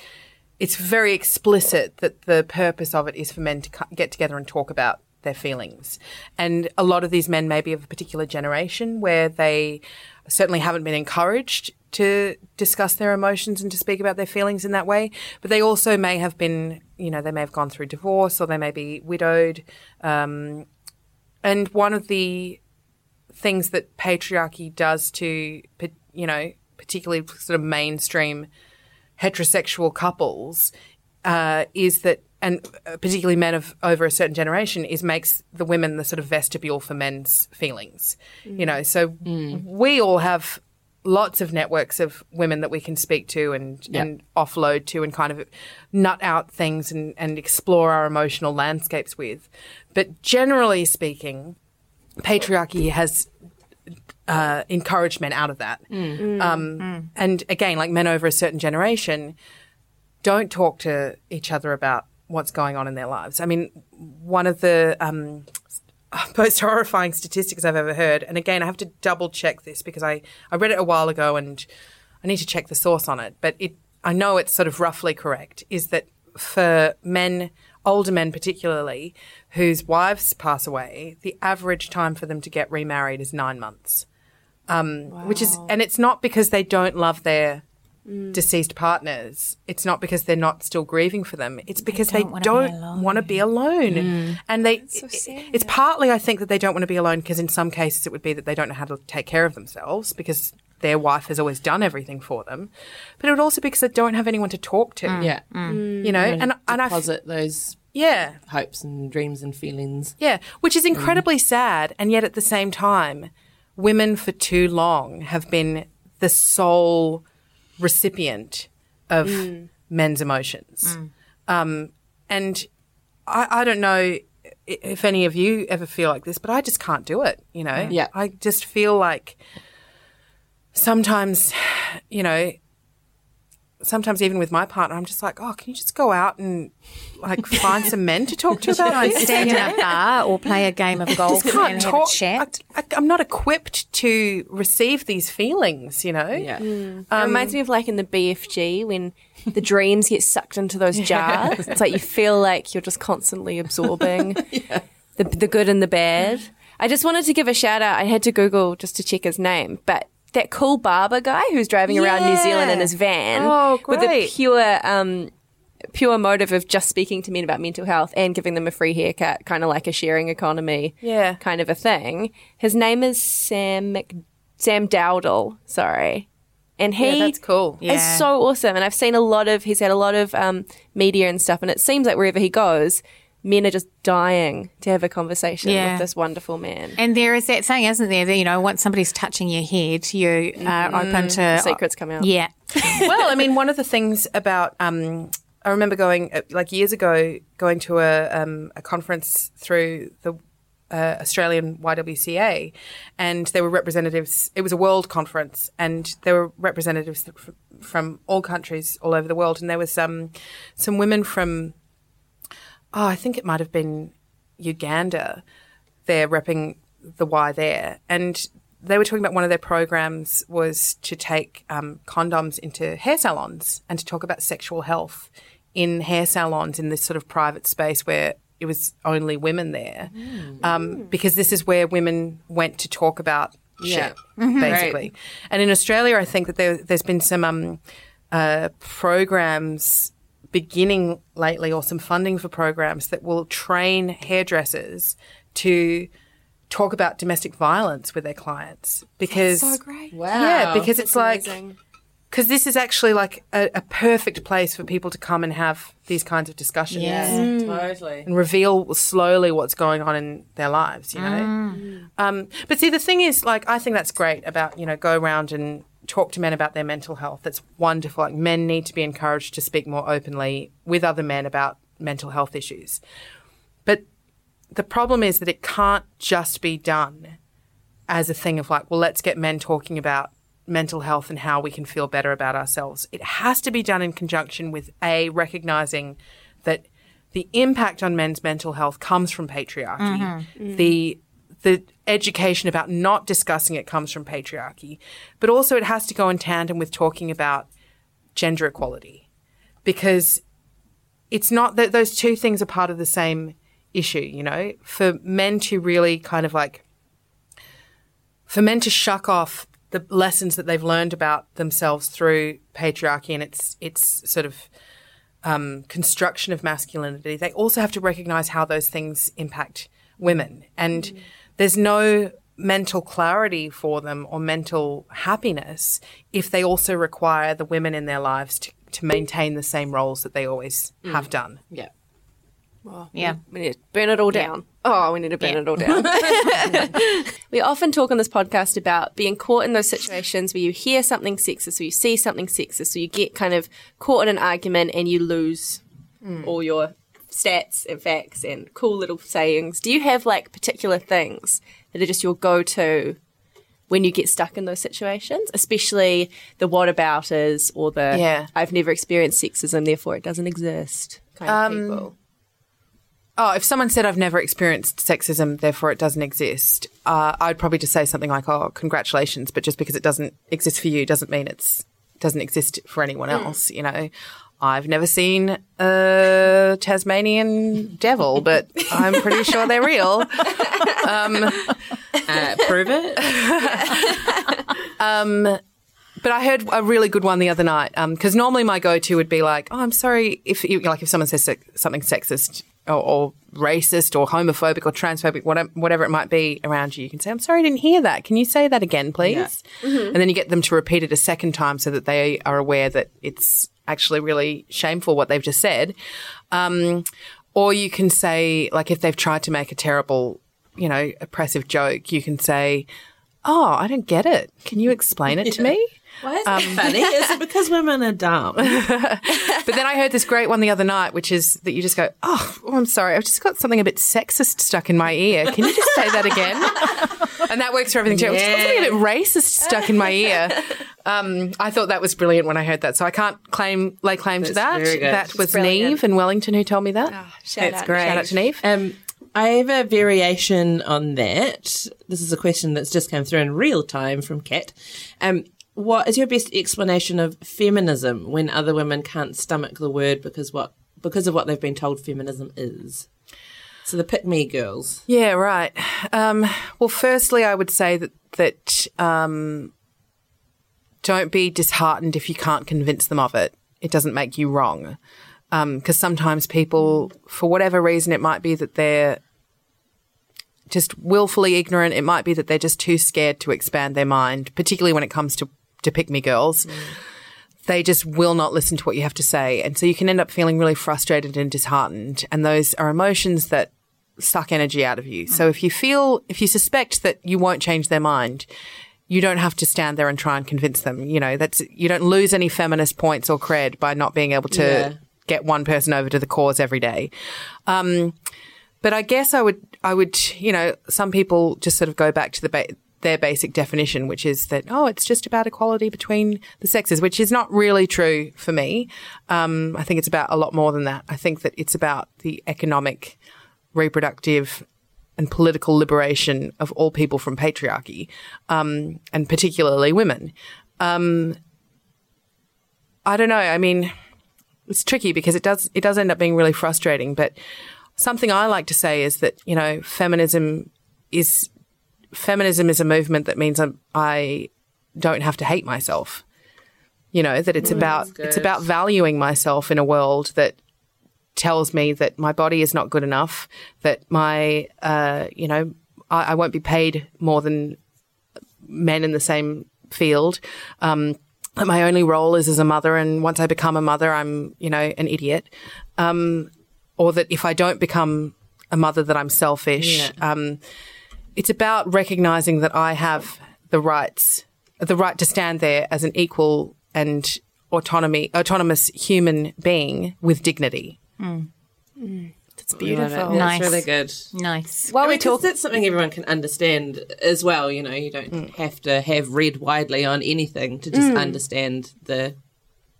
it's very explicit that the purpose of it is for men to get together and talk about their feelings. And a lot of these men may be of a particular generation where they certainly haven't been encouraged to discuss their emotions and to speak about their feelings in that way. But they also may have been, you know, they may have gone through divorce or they may be widowed. Um, and one of the things that patriarchy does to, you know, particularly sort of mainstream heterosexual couples uh, is that, and particularly men of over a certain generation, is makes the women the sort of vestibule for men's feelings. You know, so we all have lots of networks of women that we can speak to and, and offload to and kind of nut out things and, and explore our emotional landscapes with. But generally speaking, patriarchy has uh, encouraged men out of that. Um, And again, like men over a certain generation don't talk to each other about what's going on in their lives. I mean, one of the um, most horrifying statistics I've ever heard, and again, I have to double check this because I, I read it a while ago and I need to check the source on it, but it I know it's sort of roughly correct, is that for men, older men particularly, whose wives pass away, the average time for them to get remarried is nine months. Um, Which is, and it's not because they don't love their deceased partners. It's not because they're not still grieving for them. It's because they wanna be don't want to be alone. And they, it's partly, I think, that they don't want to be alone because in some cases it would be that they don't know how to take care of themselves because their wife has always done everything for them. But it would also be because they don't have anyone to talk to. Mm. Yeah. You know, mm. and, and I, f- Deposit those yeah. hopes and dreams and feelings. Yeah, which is mm. incredibly sad, and yet at the same time, women for too long have been the sole recipient of men's emotions. Um, and I, I don't know if any of you ever feel like this, but I just can't do it. You know, Yeah. I just feel like sometimes, you know. Sometimes even with my partner, I'm just like, oh, can you just go out and like find some men to talk to about this? Stand in a bar or play a game of golf just can't and talk. have a chat. I, am not equipped to receive these feelings, you know? Yeah. Mm. Um, it reminds me of like in the BFG when the dreams get sucked into those jars. It's like you feel like you're just constantly absorbing the, the good and the bad. I just wanted to give a shout out. I had to Google just to check his name, but that cool barber guy who's driving around New Zealand in his van Oh, with a pure um, pure motive of just speaking to men about mental health and giving them a free haircut, kind of like a sharing economy, Yeah. kind of a thing. His name is Sam Mc- Sam Dowdle. Sorry, and he Yeah, that's cool. Yeah. is so awesome. And I've seen a lot of he's had a lot of um, media and stuff, and it seems like wherever he goes, men are just dying to have a conversation Yeah. with this wonderful man. And there is that thing, isn't there? That, you know, once somebody's touching your head, you are open to Secrets come out. Yeah, well, I mean, one of the things about um, I remember going uh, like years ago going to a um, a conference through the uh, Australian YWCA, and there were representatives. It was a world conference, and there were representatives fr- from all countries all over the world, and there was um, some women from oh, I think it might have been Uganda. They're repping the Y there, and they were talking about one of their programs was to take um, condoms into hair salons and to talk about sexual health in hair salons in this sort of private space where it was only women there, um, because this is where women went to talk about shit, basically. And in Australia, I think that there, there's been some um, uh, programs beginning lately or some funding for programs that will train hairdressers to talk about domestic violence with their clients because so great. Wow. yeah because it's like because this is actually like a, a perfect place for people to come and have these kinds of discussions Yeah. Totally. and reveal slowly what's going on in their lives, you know. Um, but see, the thing is, like, I think that's great about you know go around and talk to men about their mental health. That's wonderful. Like, men need to be encouraged to speak more openly with other men about mental health issues. But the problem is that it can't just be done as a thing of like, well, let's get men talking about mental health and how we can feel better about ourselves. It has to be done in conjunction with a recognizing that the impact on men's mental health comes from patriarchy. Mm-hmm. The the education about not discussing it comes from patriarchy, but also it has to go in tandem with talking about gender equality. Because it's not that those two things are part of the same issue, you know, for men to really kind of like, for men to shuck off the lessons that they've learned about themselves through patriarchy and its, its sort of, um, construction of masculinity, they also have to recognize how those things impact women. And there's no mental clarity for them or mental happiness if they also require the women in their lives to, to maintain the same roles that they always mm. have done. Yeah. Yeah. We need to burn it all down. Oh, we need to burn it all down. we often talk on this podcast about being caught in those situations where you hear something sexist or you see something sexist, or you get kind of caught in an argument and you lose mm. all your stats and facts and cool little sayings. Do you have like particular things that are just your go to when you get stuck in those situations? Especially the whatabouters or the Yeah. I've never experienced sexism, therefore it doesn't exist kind of people. Oh, if someone said I've never experienced sexism, therefore it doesn't exist, uh, I'd probably just say something like, "Oh, congratulations!" But just because it doesn't exist for you doesn't mean it's doesn't exist for anyone else. You know, I've never seen a Tasmanian devil, but I'm pretty sure they're real. Um, uh, prove it. Um, but I heard a really good one the other night um, because normally my go-to would be like, "Oh, I'm sorry if you, like if someone says sex- something sexist or, or racist or homophobic or transphobic, whatever, whatever it might be around you, you can say, "I'm sorry, I didn't hear that. Can you say that again, please?" And then you get them to repeat it a second time so that they are aware that it's actually really shameful what they've just said. Um, or you can say, like, if they've tried to make a terrible, you know, oppressive joke, you can say, "Oh, I don't get it. Can you explain it to me?" Why is that funny? Is it because women are dumb? But then I heard this great one the other night, which is that you just go, oh, oh, I'm sorry, I've just got something a bit sexist stuck in my ear. Can you just say that again? and that works for everything too. I've just got something a bit racist stuck in my ear. Um, I thought that was brilliant when I heard that. So I can't claim lay claim to that. That's very good. That was brilliant. Neve in Wellington who told me that. Shout That's out. great. Shout out to Neve. Um, I have a variation on that. This is a question that's just come through in real time from Kat. Um, what is your best explanation of feminism when other women can't stomach the word because what because of what they've been told feminism is? So the pick me girls. Yeah, right. Um, well, firstly, I would say that that um, don't be disheartened if you can't convince them of it. It doesn't make you wrong, because sometimes people, for whatever reason, it might be that they're just willfully ignorant. It might be that they're just too scared to expand their mind, particularly when it comes to to pick me girls. They just will not listen to what you have to say, and so you can end up feeling really frustrated and disheartened. And those are emotions that suck energy out of you. So if you feel, if you suspect that you won't change their mind, you don't have to stand there and try and convince them. You know, that's, you don't lose any feminist points or cred by not being able to Yeah. get one person over to the cause every day. Um, but I guess I would, I would, you know, some people just sort of go back to the ba- their basic definition, which is that oh, it's just about equality between the sexes, which is not really true for me. Um, I think it's about a lot more than that. I think that it's about the economic, reproductive, and political liberation of all people from patriarchy, um, and particularly women. Um, I don't know. I mean, it's tricky because it does it does end up being really frustrating. But something I like to say is that you know feminism is feminism is a movement that means I'm, I don't have to hate myself. You know that it's about it's about valuing myself in a world that tells me that my body is not good enough, that my uh, you know I, I won't be paid more than men in the same field. Um, that my only role is as a mother, and once I become a mother, I'm you know an idiot. Um, or that if I don't become a mother, that I'm selfish. Um, it's about recognizing that I have the rights, the right to stand there as an equal and autonomy, autonomous human being with dignity. That's beautiful. Nice. That's really good. Nice. While I we talk, that's something everyone can understand as well. You know, you don't Mm. have to have read widely on anything to just understand the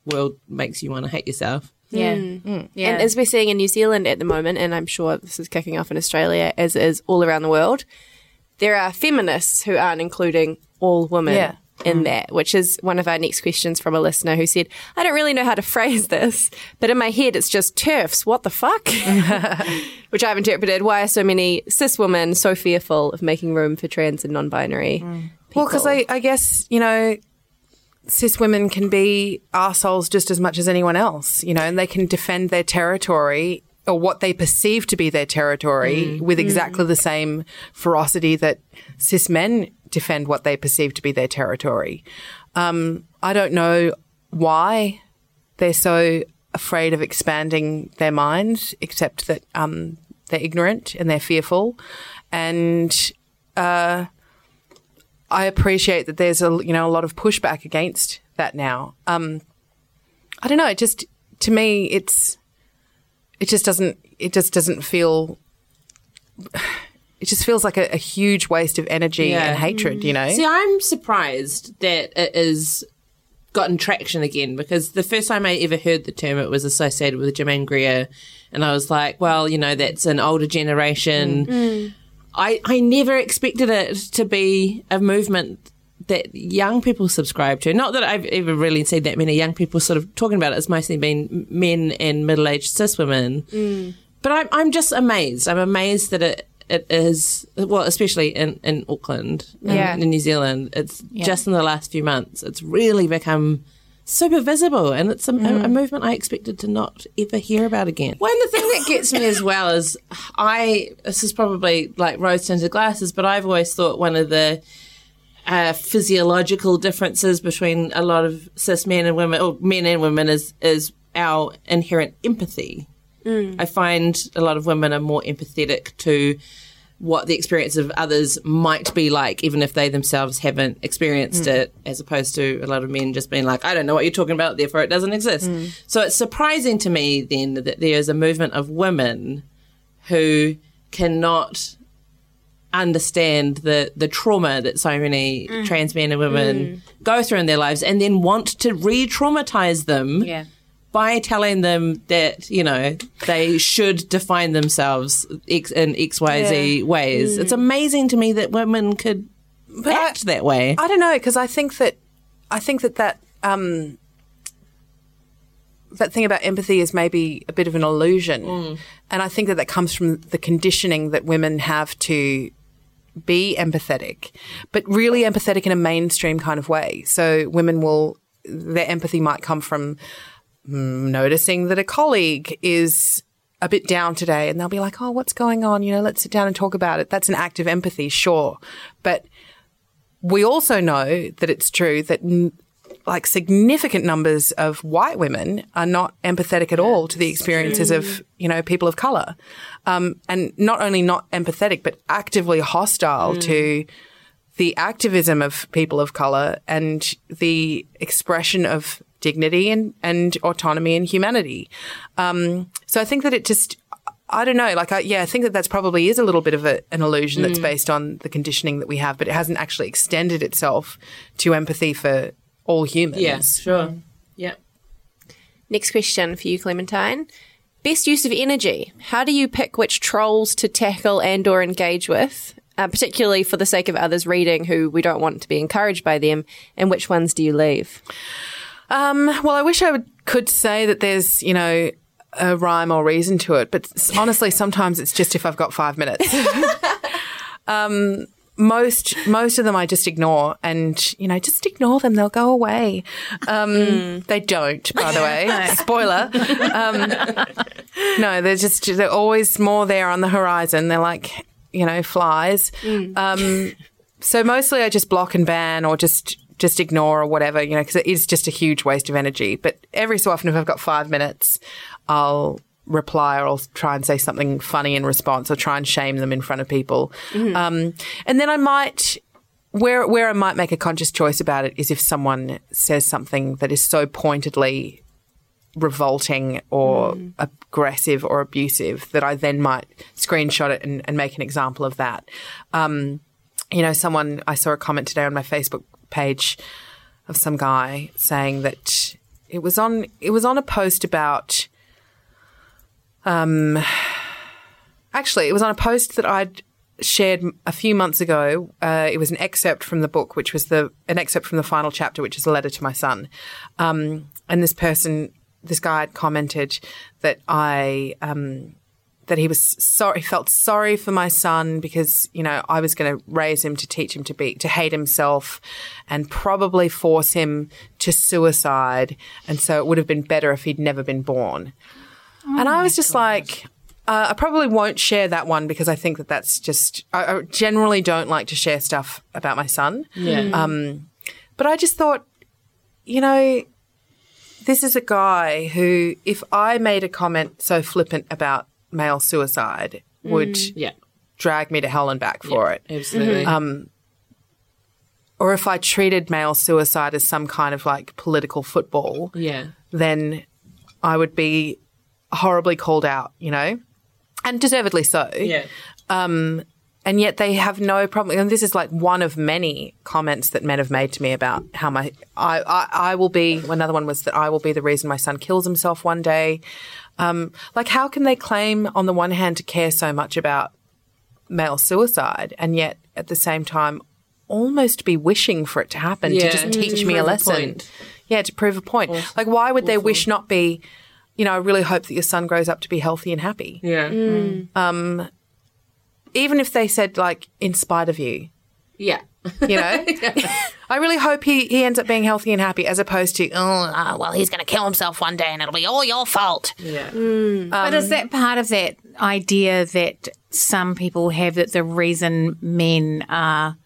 world makes you want to hate yourself. Yeah. Mm. Yeah. and as we're seeing in New Zealand at the moment, and I'm sure this is kicking off in Australia, as is all around the world, there are feminists who aren't including all women. Yeah. in mm. that, which is one of our next questions from a listener who said, I don't really know how to phrase this, but in my head it's just TERFs. What the fuck? which I've interpreted. Why are so many cis women so fearful of making room for trans and non binary? Mm. Well, because I, I guess, you know, cis women can be assholes just as much as anyone else, you know, and they can defend their territory or what they perceive to be their territory with exactly the same ferocity that cis men defend what they perceive to be their territory. Um, I don't know why they're so afraid of expanding their minds, except that um, they're ignorant and they're fearful. And uh, I appreciate that there's a you know a lot of pushback against that now. Um, I don't know. It just to me, it's it just doesn't it just doesn't feel. It just feels like a, a huge waste of energy Yeah. and hatred. You know. See, I'm surprised that it is gotten traction again because the first time I ever heard the term, it was associated with Germaine Greer, and I was like, well, you know, that's an older generation. Mm. I I never expected it to be a movement that young people subscribe to. Not that I've ever really seen that many young people sort of talking about it. It's mostly been men and middle aged cis women. Mm. But I'm I'm just amazed. I'm amazed that it it is well, especially in in Auckland, in- Yeah. in, New Zealand. It's just in the last few months. It's really become super visible, and it's a, a, a mm. movement I expected to not ever hear about again. Well, and the thing that gets me as well is I. This is probably like rose tinted glasses, but I've always thought one of the uh, physiological differences between a lot of cis men and women, or men and women, is is our inherent empathy. Mm. I find a lot of women are more empathetic to what the experience of others might be like, even if they themselves haven't experienced mm. it, as opposed to a lot of men just being like, I don't know what you're talking about, therefore it doesn't exist. Mm. So it's surprising to me then that there is a movement of women who cannot understand the the trauma that so many mm. trans men and women mm. go through in their lives and then want to re-traumatize them Yeah. by telling them that you know they should define themselves X, in xyz ways. It's mm. amazing to me that women could act that way. I don't know because I think that I think that that um, that thing about empathy is maybe a bit of an illusion, and I think that that comes from the conditioning that women have to be empathetic, but really empathetic in a mainstream kind of way. So women will their empathy might come from mm, noticing that a colleague is a bit down today and they'll be like, "Oh, what's going on? You know, let's sit down and talk about it." That's an act of empathy, sure. But we also know that it's true that like significant numbers of white women are not empathetic at all to the experiences of you know people of color. Um, and not only not empathetic but actively hostile to the activism of people of color and the expression of dignity and, and autonomy and humanity. Um, so i think that it just I don't know. Like, I, yeah, I think that that's probably is a little bit of a, an illusion that's based on the conditioning that we have, but it hasn't actually extended itself to empathy for all humans. yes sure yeah Next question for you, Clementine. Best use of energy. How do you pick which trolls to tackle and or engage with, uh, particularly for the sake of others reading who we don't want to be encouraged by them, and which ones do you leave? Um, well, I wish I would, could say that there's, you know, a rhyme or reason to it, but honestly, sometimes it's just if I've got five minutes. um, most most of them I just ignore, and you know, just ignore them; they'll go away. Um, They don't, by the way. Spoiler. Um, no, they're just they're always more there on the horizon. They're like you know flies. Um, so mostly I just block and ban or just just ignore or whatever, you know, because it is just a huge waste of energy. But every so often, if I've got five minutes, I'll reply or I'll try and say something funny in response or try and shame them in front of people. Um, and then I might. Where where I might make a conscious choice about it is if someone says something that is so pointedly revolting or aggressive or abusive that I then might screenshot it and, and make an example of that. Um, you know, someone, I saw a comment today on my Facebook page of some guy saying that it was on, it was on a post about, um, actually, it was on a post that I'd shared a few months ago. Uh, it was an excerpt from the book, which was the an excerpt from the final chapter, which is a letter to my son. Um, and this person, this guy, had commented that I. Um, that he was sorry, felt sorry for my son because you know I was going to raise him to teach him to be to hate himself, and probably force him to suicide, and so it would have been better if he'd never been born. And I was just like, uh, I probably won't share that one because I think that that's just. I, I generally don't like to share stuff about my son. Yeah. Um, but I just thought, you know, this is a guy who, if I made a comment so flippant about male suicide, would yeah. drag me to hell and back for it. Absolutely. Or if I treated male suicide as some kind of like political football, yeah. then I would be horribly called out, you know, and deservedly so. Yeah. Um, And yet they have no problem. And this is like one of many comments that men have made to me about how my I, I, I will be. Another one was that I will be the reason my son kills himself one day. Um, like, how can they claim on the one hand to care so much about male suicide, and yet at the same time almost be wishing for it to happen Yeah. to just teach To me a lesson? Yeah, to prove a point. like, why would their wish not be? You know, I really hope that your son grows up to be healthy and happy Yeah. Mm. Mm. Um. even if they said like in spite of you Yeah. you know i really hope he, he ends up being healthy and happy as opposed to oh Uh, well, he's going to kill himself one day and it'll be all your fault. Yeah. Mm. but is um, that part of that idea that some people have that the reason men are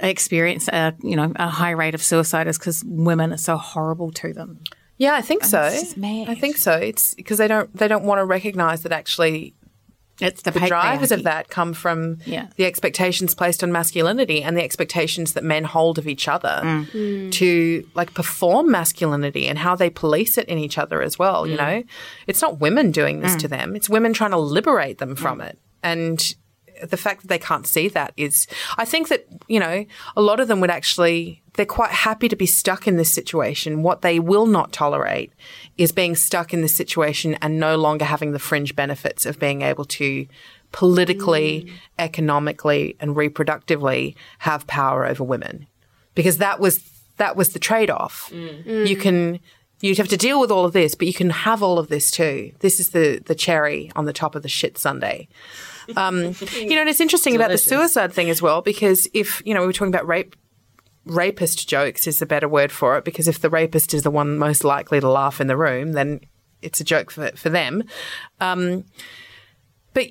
experience a you know a high rate of suicide is because women are so horrible to them? Yeah i think so It's mad. i think so it's because they don't they don't want to recognize that actually It's the, the drivers of that come from Yeah. the expectations placed on masculinity and the expectations that men hold of each other Mm. Hmm. to like perform masculinity and how they police it in each other as well. You mm. know, it's not women doing this mm. to them; it's women trying to liberate them from mm. it. And the fact that they can't see that is, I think that you know, a lot of them would actually they're quite happy to be stuck in this situation. What they will not tolerate is being stuck in this situation and no longer having the fringe benefits of being able to politically, mm. economically, and reproductively have power over women. Because that was that was the trade off. Mm. You mm. can you'd have to deal with all of this, but you can have all of this too. This is the the cherry on the top of the shit sundae. Um, you know, and it's interesting about the suicide thing as well, because if you know we were talking about rape rapist jokes is a better word for it because if the rapist is the one most likely to laugh in the room, then it's a joke for, for them. Um, but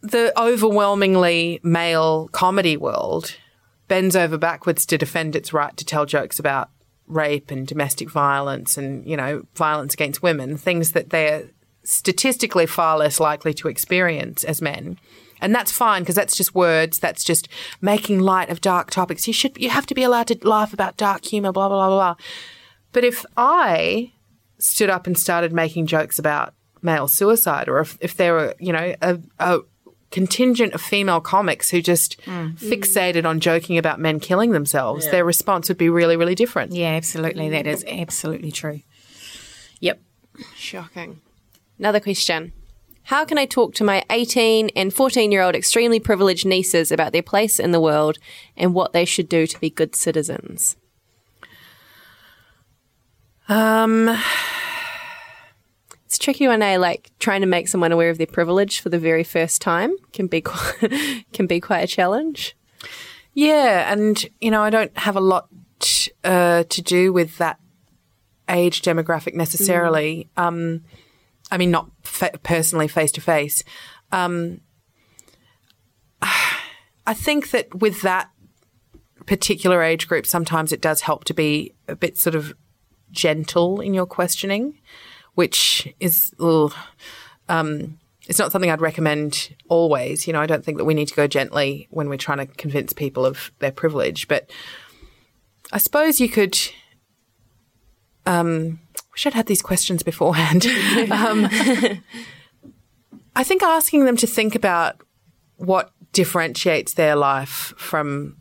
the overwhelmingly male comedy world bends over backwards to defend its right to tell jokes about rape and domestic violence and, you know, violence against women, things that they're statistically far less likely to experience as men. And that's fine because that's just words. That's just making light of dark topics. You should, you have to be allowed to laugh about dark humor, blah, blah, blah, blah. But if I stood up and started making jokes about male suicide, or if, if there were, you know, a, a contingent of female comics who just mm. Mm. fixated on joking about men killing themselves, their response would be really, really different. Yeah, absolutely. That is absolutely true. Yep. Shocking. Another question. How can I talk to my 18 and 14 year old extremely privileged nieces about their place in the world and what they should do to be good citizens? Um, It's tricky one, eh? Like trying to make someone aware of their privilege for the very first time can be quite, can be quite a challenge. Yeah, and you know, I don't have a lot uh, to do with that age demographic necessarily. Um, I mean, not fa- personally face to face. I think that with that particular age group, sometimes it does help to be a bit sort of gentle in your questioning, which is ugh, um, it's not something I'd recommend always. You know, I don't think that we need to go gently when we're trying to convince people of their privilege, but I suppose you could. Um, wish I'd had these questions beforehand. um, I think asking them to think about what differentiates their life from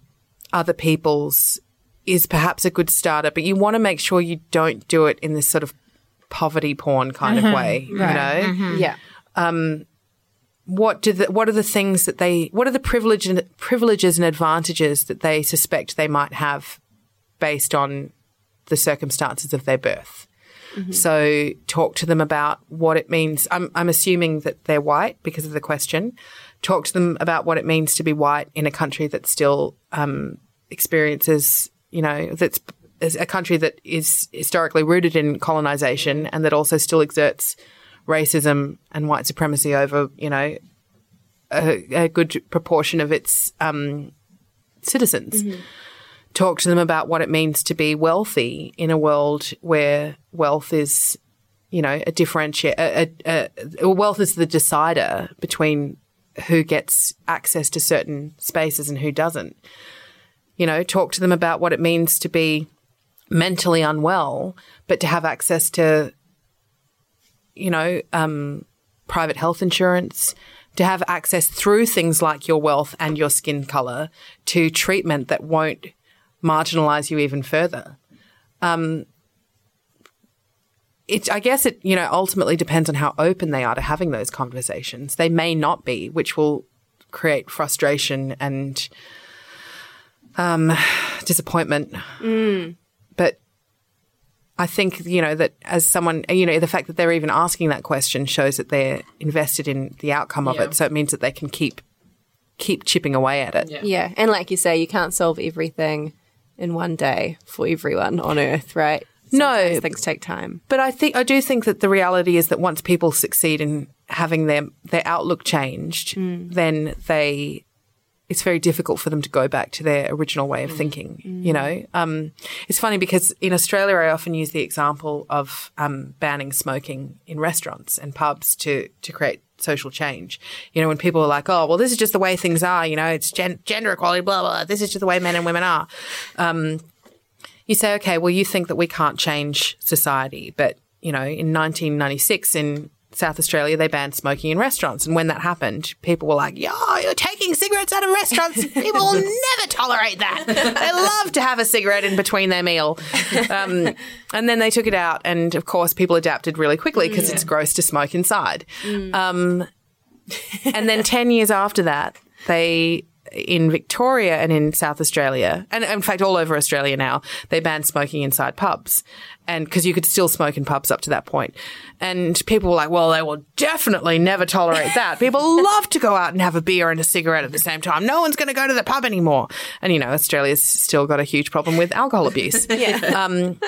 other people's is perhaps a good starter, but you want to make sure you don't do it in this sort of poverty porn kind of way, you know? Yeah. Um, what do the, what are the things that they what are the privilege and, privileges and advantages that they suspect they might have based on the circumstances of their birth. So talk to them about what it means. I'm, I'm assuming that they're white because of the question. Talk to them about what it means to be white in a country that still um, experiences, you know, that's a country that is historically rooted in colonization and that also still exerts racism and white supremacy over, you know, a, a good proportion of its um, citizens talk to them about what it means to be wealthy in a world where wealth is, you know, a a, wealth is the decider between who gets access to certain spaces and who doesn't. You know, talk to them about what it means to be mentally unwell, but to have access to, you know, um, private health insurance, to have access through things like your wealth and your skin color to treatment that won't marginalize you even further. Um, it, I guess it, you know, ultimately depends on how open they are to having those conversations. They may not be, which will create frustration and um, disappointment. But I think, you know, that as someone, you know, the fact that they're even asking that question shows that they're invested in the outcome of it. So it means that they can keep keep chipping away at it. Yeah. And like you say, you can't solve everything in one day for everyone on earth, right? No. Things take time. But I think I do think that the reality is that once people succeed in having their their outlook changed, mm. then they it's very difficult for them to go back to their original way of thinking. You know, um, it's funny because in Australia, I often use the example of um, banning smoking in restaurants and pubs to to create social change. You know, when people are like, "Oh, well, this is just the way things are," you know, it's gen- gender equality, blah blah. This is just the way men and women are. Um, you say, okay, well, you think that we can't change society, but you know, in 1996 in South Australia, they banned smoking in restaurants, and when that happened, people were like, "Yo, you're taking cigarettes out of restaurants. People will never tolerate that. They love to have a cigarette in between their meal." Um, and then they took it out, and of course, people adapted really quickly because it's gross to smoke inside. Um, and then 10 years after that, they, in Victoria and in South Australia, and in fact, all over Australia now, they banned smoking inside pubs. And because you could still smoke in pubs up to that point. And people were like, well, they will definitely never tolerate that. People love to go out and have a beer and a cigarette at the same time. No one's going to go to the pub anymore. And, you know, Australia's still got a huge problem with alcohol abuse. Um,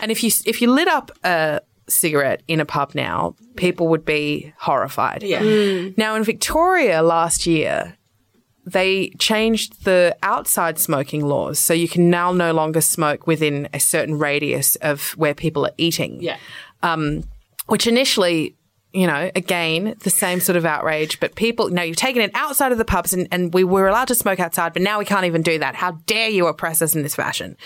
and if you, if you lit up a, cigarette in a pub now, people would be horrified. Yeah. Now, in Victoria last year, they changed the outside smoking laws. So you can now no longer smoke within a certain radius of where people are eating. Yeah. Um, which initially, you know, again, the same sort of outrage, but people, no, you've taken it outside of the pubs and, and we were allowed to smoke outside, but now we can't even do that. How dare you oppress us in this fashion?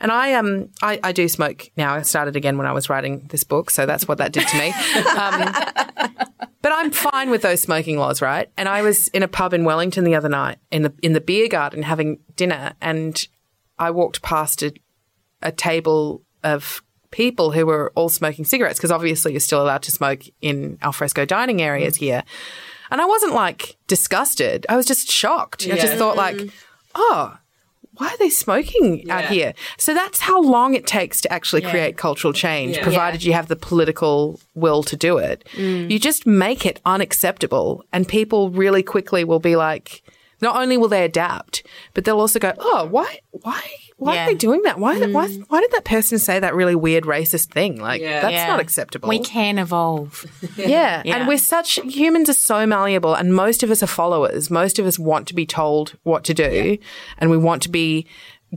And I, um, I, I do smoke now. I started again when I was writing this book. So that's what that did to me. Um, but I'm fine with those smoking laws, right? And I was in a pub in Wellington the other night in the in the beer garden having dinner, and I walked past a, a table of people who were all smoking cigarettes because obviously you're still allowed to smoke in alfresco dining areas mm. here. And I wasn't like disgusted. I was just shocked. I just thought like, mm-hmm. oh, why are they smoking out here? So that's how long it takes to actually create cultural change, provided you have the political will to do it. Mm. You just make it unacceptable, and people really quickly will be like, not only will they adapt, but they'll also go, oh, why, why, why Yeah. are they doing that? Why, why, why mm. did that person say that really weird racist thing? Like, Yeah. that's Yeah. not acceptable. We can evolve. Yeah. Yeah. And we're such humans are so malleable and most of us are followers. Most of us want to be told what to do and we want to be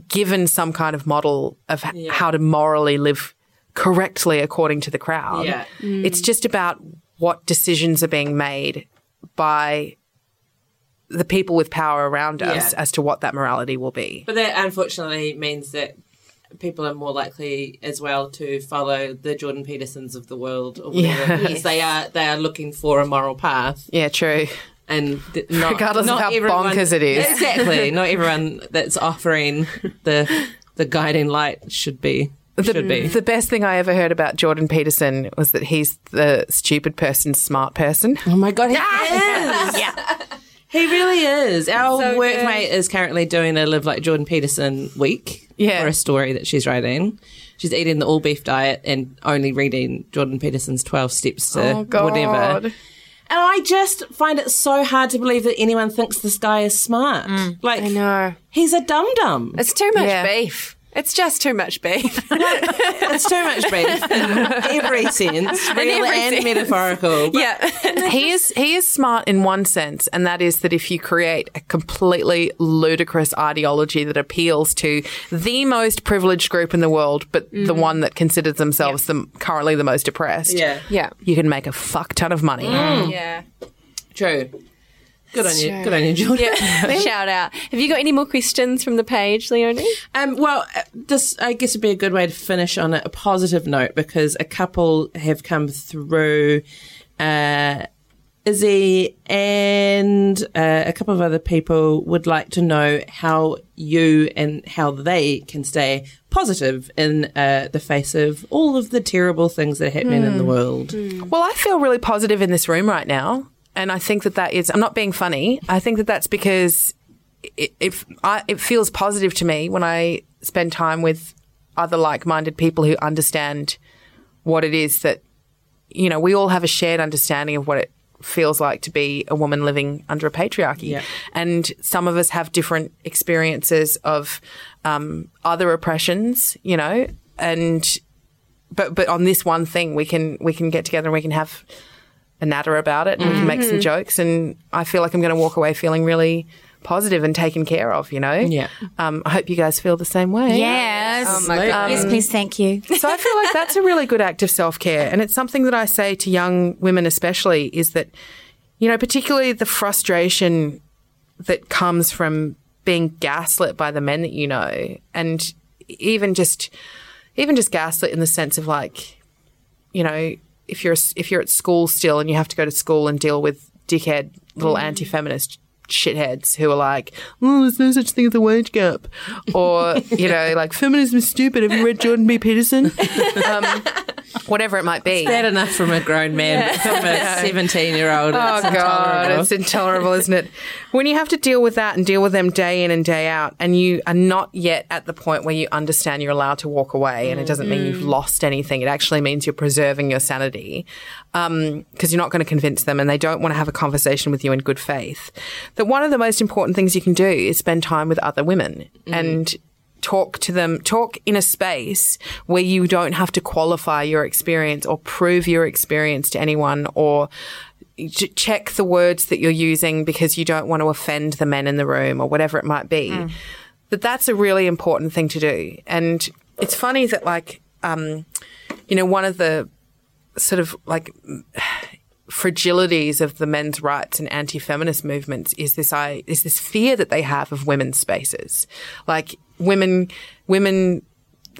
given some kind of model of h- how to morally live correctly according to the crowd. Yeah. It's just about what decisions are being made by the people with power around us Yeah. as to what that morality will be. But that unfortunately means that people are more likely as well to follow the Jordan Petersons of the world or whatever, Yeah. because they are they are looking for a moral path Yeah, true. and th- not, Regardless of how everyone- bonkers it is. Exactly. not everyone that's offering the the guiding light should be The, should be. the best thing I ever heard about Jordan Peterson was that he's the stupid person's smart person. Oh my god, he is. yeah. He really is. Our So workmate is currently doing a Live Like Jordan Peterson week Yeah. for a story that she's writing. She's eating the all beef diet and only reading Jordan Peterson's 12 steps to Oh, God. whatever. And I just find it so hard to believe that anyone thinks this guy is smart. Mm. Like, I know. he's a dum dum. It's too much Yeah. beef. It's just too much beef. It's too much beef in every sense, real every and sense. metaphorical. Yeah. he is he is smart in one sense, and that is that if you create a completely ludicrous ideology that appeals to the most privileged group in the world, but the mm. one that considers themselves the currently the most oppressed, Yeah. yeah. you can make a fuck ton of money. Mm. Mm. Yeah. True. Good on you. Good on you, Jordan. Shout out. Have you got any more questions from the page, Leonie? Um, well, uh, this I guess would be a good way to finish on a, a positive note because a couple have come through. Uh, Izzy and uh, a couple of other people would like to know how you and how they can stay positive in uh, the face of all of the terrible things that are happening in the world. Well, I feel really positive in this room right now. And I think that that is, I'm not being funny. I think that that's because it, if I, it feels positive to me when I spend time with other like minded people who understand what it is that, you know, we all have a shared understanding of what it feels like to be a woman living under a patriarchy. Yeah. And some of us have different experiences of um, other oppressions, you know, and but but on this one thing we can we can get together and we can have a natter about it and we can make some jokes and I feel like I'm going to walk away feeling really positive and taken care of, you know. Yeah. Um, I hope you guys feel the same way. Yes. Oh my God. yes, please. Thank you. So I feel like that's a really good act of self care. And it's something that I say to young women, especially, is that, you know, particularly the frustration that comes from being gaslit by the men that you know, and even just, even just gaslit in the sense of like, you know, if you're if you're at school still and you have to go to school and deal with dickhead little mm. anti-feminist shitheads who are like, oh, there's no such thing as a wage gap, or you know, like feminism is stupid. Have you read Jordan B. Peterson? um, whatever it might be. Bad enough from a grown man, but from a seventeen-year-old. Oh god, it's intolerable, isn't it? When you have to deal with that and deal with them day in and day out, and you are not yet at the point where you understand you're allowed to walk away, and it doesn't mean you've lost anything. It actually means you're preserving your sanity Um, because you're not going to convince them, and they don't want to have a conversation with you in good faith. That one of the most important things you can do is spend time with other women mm-hmm. and talk to them, talk in a space where you don't have to qualify your experience or prove your experience to anyone or check the words that you're using because you don't want to offend the men in the room or whatever it might be. Mm. That that's a really important thing to do. And it's funny that like, um, you know, one of the sort of like fragilities of the men's rights and anti-feminist movements is this I is this fear that they have of women's spaces. Like women women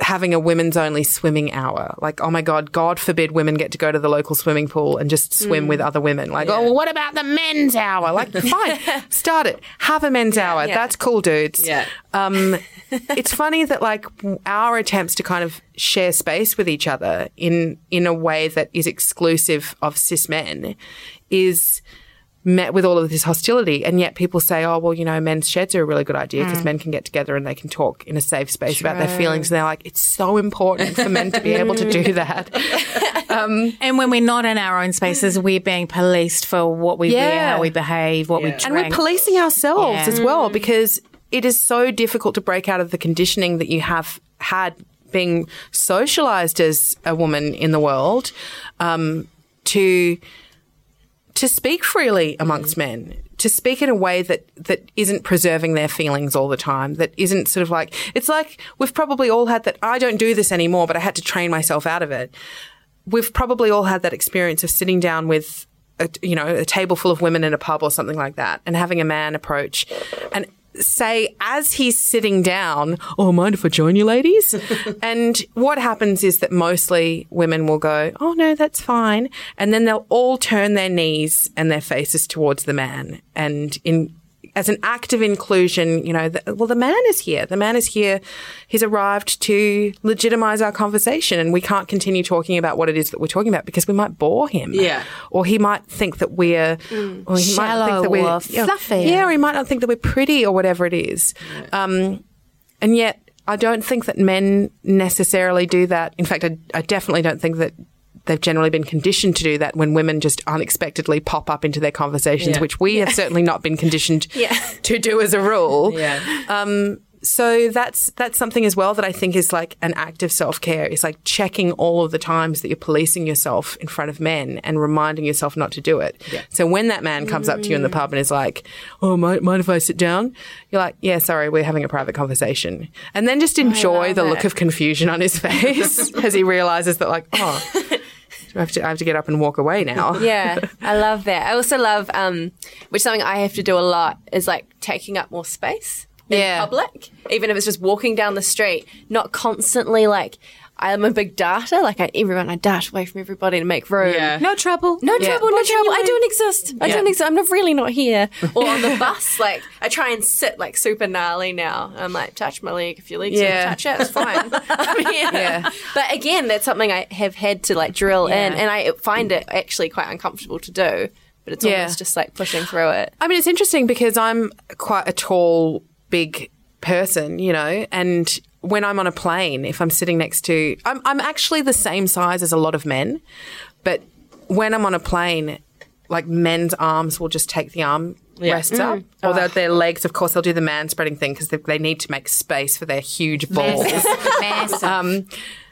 having a women's only swimming hour. Like, oh my God, God forbid women get to go to the local swimming pool and just swim with other women. Like, oh, well, what about the men's hour? Like, fine, start it. Have a men's hour. That's cool, dudes. Yeah. Um, it's funny that like our attempts to kind of share space with each other in in a way that is exclusive of cis men is met with all of this hostility and yet people say oh well you know men's sheds are a really good idea because mm. men can get together and they can talk in a safe space about their feelings. And they're like it's so important for men to be able to do that. Um, and when we're not in our own spaces, we're being policed for what we wear, how we behave, what we drink. and we're policing ourselves Yeah. as well mm. because it is so difficult to break out of the conditioning that you have had being socialized as a woman in the world um, to to speak freely mm-hmm. amongst men to speak in a way that that isn't preserving their feelings all the time that isn't sort of like it's like we've probably all had that I don't do this anymore but I had to train myself out of it. We've probably all had that experience of sitting down with a, you know a table full of women in a pub or something like that and having a man approach and say as he's sitting down oh mind if i join you ladies? And what happens is that mostly women will go oh no that's fine. And then they'll all turn their knees and their faces towards the man. And in as an act of inclusion, you know, the, well, the man is here. The man is here. He's arrived to legitimize our conversation, and we can't continue talking about what it is that we're talking about because we might bore him. Yeah. or he might think that we're, or he might Shallow think that we're or yeah, fluffy. Yeah, or he might not think that we're pretty or whatever it is. Um, and yet, I don't think that men necessarily do that. In fact, I, I definitely don't think that they've generally been conditioned to do that when women just unexpectedly pop up into their conversations, Yeah. which we have certainly not been conditioned to do as a rule. Yeah. Um, so that's that's something as well that I think is like an act of self care. It's like checking all of the times that you're policing yourself in front of men and reminding yourself not to do it. So when that man comes up to you in the pub and is like, "Oh, mind, mind if I sit down?" You're like, "Yeah, sorry, we're having a private conversation," and then just enjoy the look of confusion on his face as he realizes that, like, oh. I have, to, I have to get up and walk away now. Yeah, I love that. I also love, um, which something I have to do a lot is like taking up more space in Yeah. public, even if it's just walking down the street, not constantly like. I'm a big darter. Like I, everyone, I dart away from everybody to make room. Yeah. No trouble. No Yeah. trouble, no trouble. I don't exist. I Yeah. don't exist. I'm not really not here. Or on the bus, like I try and sit like super gnarly now. I'm like, touch my leg if your legs Yeah. yeah. touch it, it's fine. I'm here. Yeah. But again, that's something I have had to like drill in, and I find it actually quite uncomfortable to do. But it's Yeah. almost just like pushing through it. I mean, it's interesting because I'm quite a tall, big person, you know, and when I'm on a plane, if I'm sitting next to, I'm, I'm actually the same size as a lot of men, but when I'm on a plane, like men's arms will just take the arm Yeah. rests up, or their, their legs. Of course, they'll do the man spreading thing because they, they need to make space for their huge balls. Um,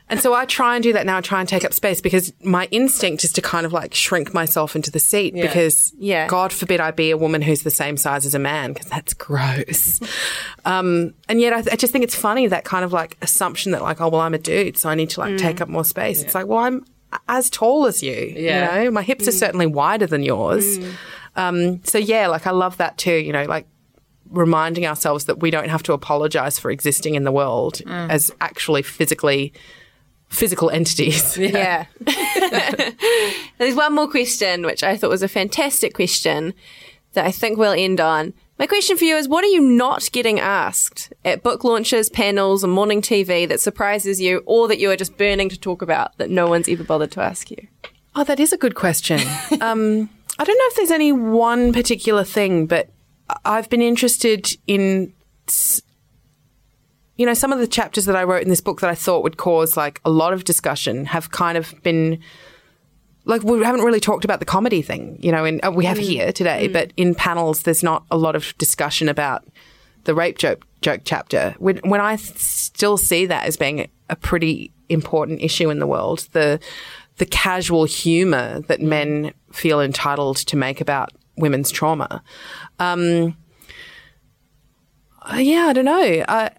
and so I try and do that now. I try and take up space because my instinct is to kind of like shrink myself into the seat because Yeah. God forbid I be a woman who's the same size as a man because that's gross. um, and yet I, I just think it's funny that kind of like assumption that like, oh, well, I'm a dude, so I need to like take up more space. It's like, well, I'm as tall as you, Yeah. you know, my hips are certainly wider than yours. Um, so yeah, like I love that too, you know, like reminding ourselves that we don't have to apologize for existing in the world as actually physically physical entities. Yeah. There's one more question, which I thought was a fantastic question that I think we'll end on. My question for you is what are you not getting asked at book launches, panels, or morning TV that surprises you or that you are just burning to talk about that no one's ever bothered to ask you? Oh, that is a good question. um, I don't know if there's any one particular thing, but I- I've been interested in, s- you know, some of the chapters that I wrote in this book that I thought would cause like a lot of discussion have kind of been. Like we haven't really talked about the comedy thing, you know, and uh, we have here today, but in panels, there's not a lot of discussion about the rape joke joke chapter. When, when I still see that as being a pretty important issue in the world, the the casual humor that men feel entitled to make about women's trauma. Um, uh, yeah, I don't know. I,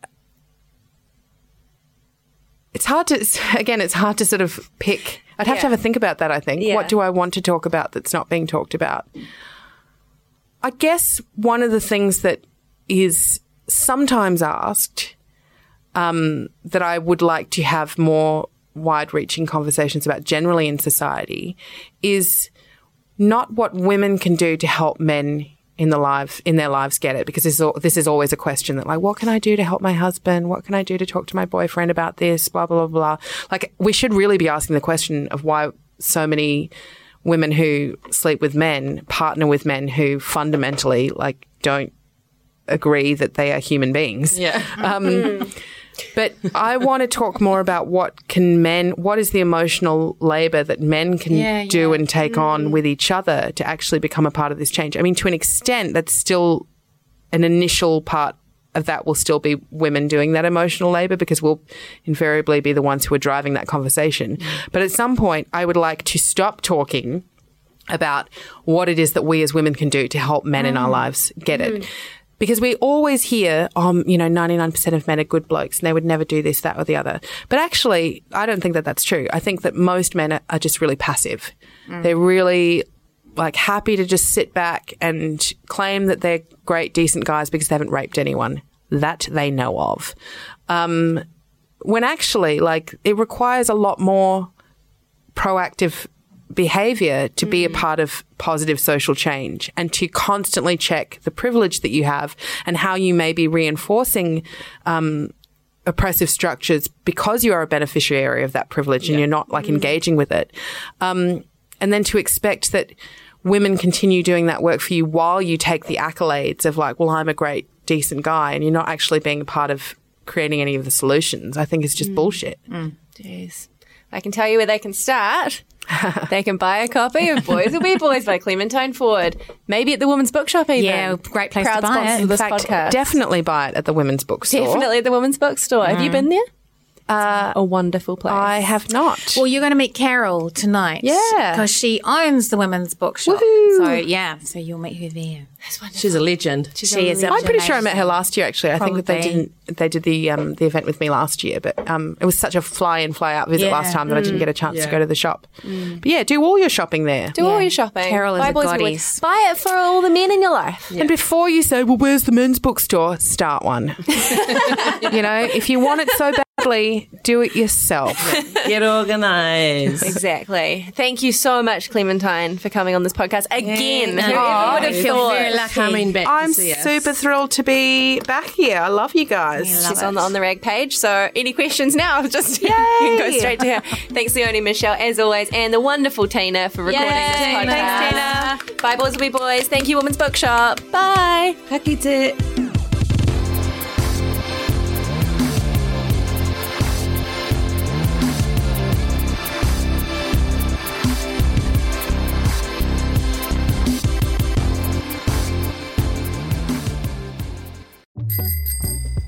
it's hard to again. It's hard to sort of pick. I'd have to have a think about that. I think. Yeah. What do I want to talk about that's not being talked about? I guess one of the things that is sometimes asked um, that I would like to have more wide reaching conversations about generally in society is not what women can do to help men in the lives in their lives get it? Because this is, this is always a question that like what can I do to help my husband? What can I do to talk to my boyfriend about this? Blah blah blah blah. Like we should really be asking the question of why so many women who sleep with men partner with men who fundamentally like don't agree that they are human beings. Yeah. um, but I want to talk more about what can men, what is the emotional labor that men can Yeah, do yeah. and take mm-hmm. on with each other to actually become a part of this change. I mean, to an extent, that's still an initial part of that will still be women doing that emotional labor because we'll invariably be the ones who are driving that conversation. Mm-hmm. But at some point, I would like to stop talking about what it is that we as women can do to help men in our mm. lives get it. Mm. Because we always hear, um, you know, 99% of men are good blokes and they would never do this, that, or the other. But actually, I don't think that that's true. I think that most men are, are just really passive. They're really like happy to just sit back and claim that they're great, decent guys because they haven't raped anyone that they know of. Um, when actually, like, it requires a lot more proactive behavior to be a part of positive social change and to constantly check the privilege that you have and how you may be reinforcing um, oppressive structures because you are a beneficiary of that privilege and you're not like engaging with it. Um, and then to expect that women continue doing that work for you while you take the accolades of like, well, I'm a great, decent guy, and you're not actually being a part of creating any of the solutions, I think is just bullshit. Jeez. I can tell you where they can start. they can buy a copy of Boys Will Be Boys by Clementine Ford. Maybe at the Women's Bookshop even. Yeah, great place to buy it. In this fact, podcast. definitely buy it at the women's bookstore. Definitely at the Women's Bookstore. Have you mm. been there? Uh, a wonderful place. I have not. Well, you're going to meet Carol tonight. Yeah. Because she owns the women's bookshop. Woohoo. So, yeah, so you'll meet her there. She's a legend. she is I'm pretty sure I met her last year. Actually, I think that they didn't. They did the um, the event with me last year, but um, it was such a fly in fly out visit Yeah. last time that I didn't get a chance to go to the shop. But yeah, do all your shopping there. Do all your shopping. Carol is Buy a Boys Will Be goddess. Buy it for all the men in your life. And before you say, "Well, where's the men's bookstore?" Start one. you know, if you want it so badly, do it yourself. Get organised. Exactly. Thank you so much, Clementine, for coming on this podcast again. Yeah. Whoever Aw, would have I feel thought? very lucky. Coming back I'm to see us. super thrilled to be back here. I love you guys. She's on the on the rag page. So any questions now? Just you can go straight to her. Thanks, Leonie Michelle, as always, and the wonderful Tina for recording this Yay. podcast. Thanks, Tina. Bye, boys will be boys. Thank you, Women's Bookshop. Bye. Ka kite.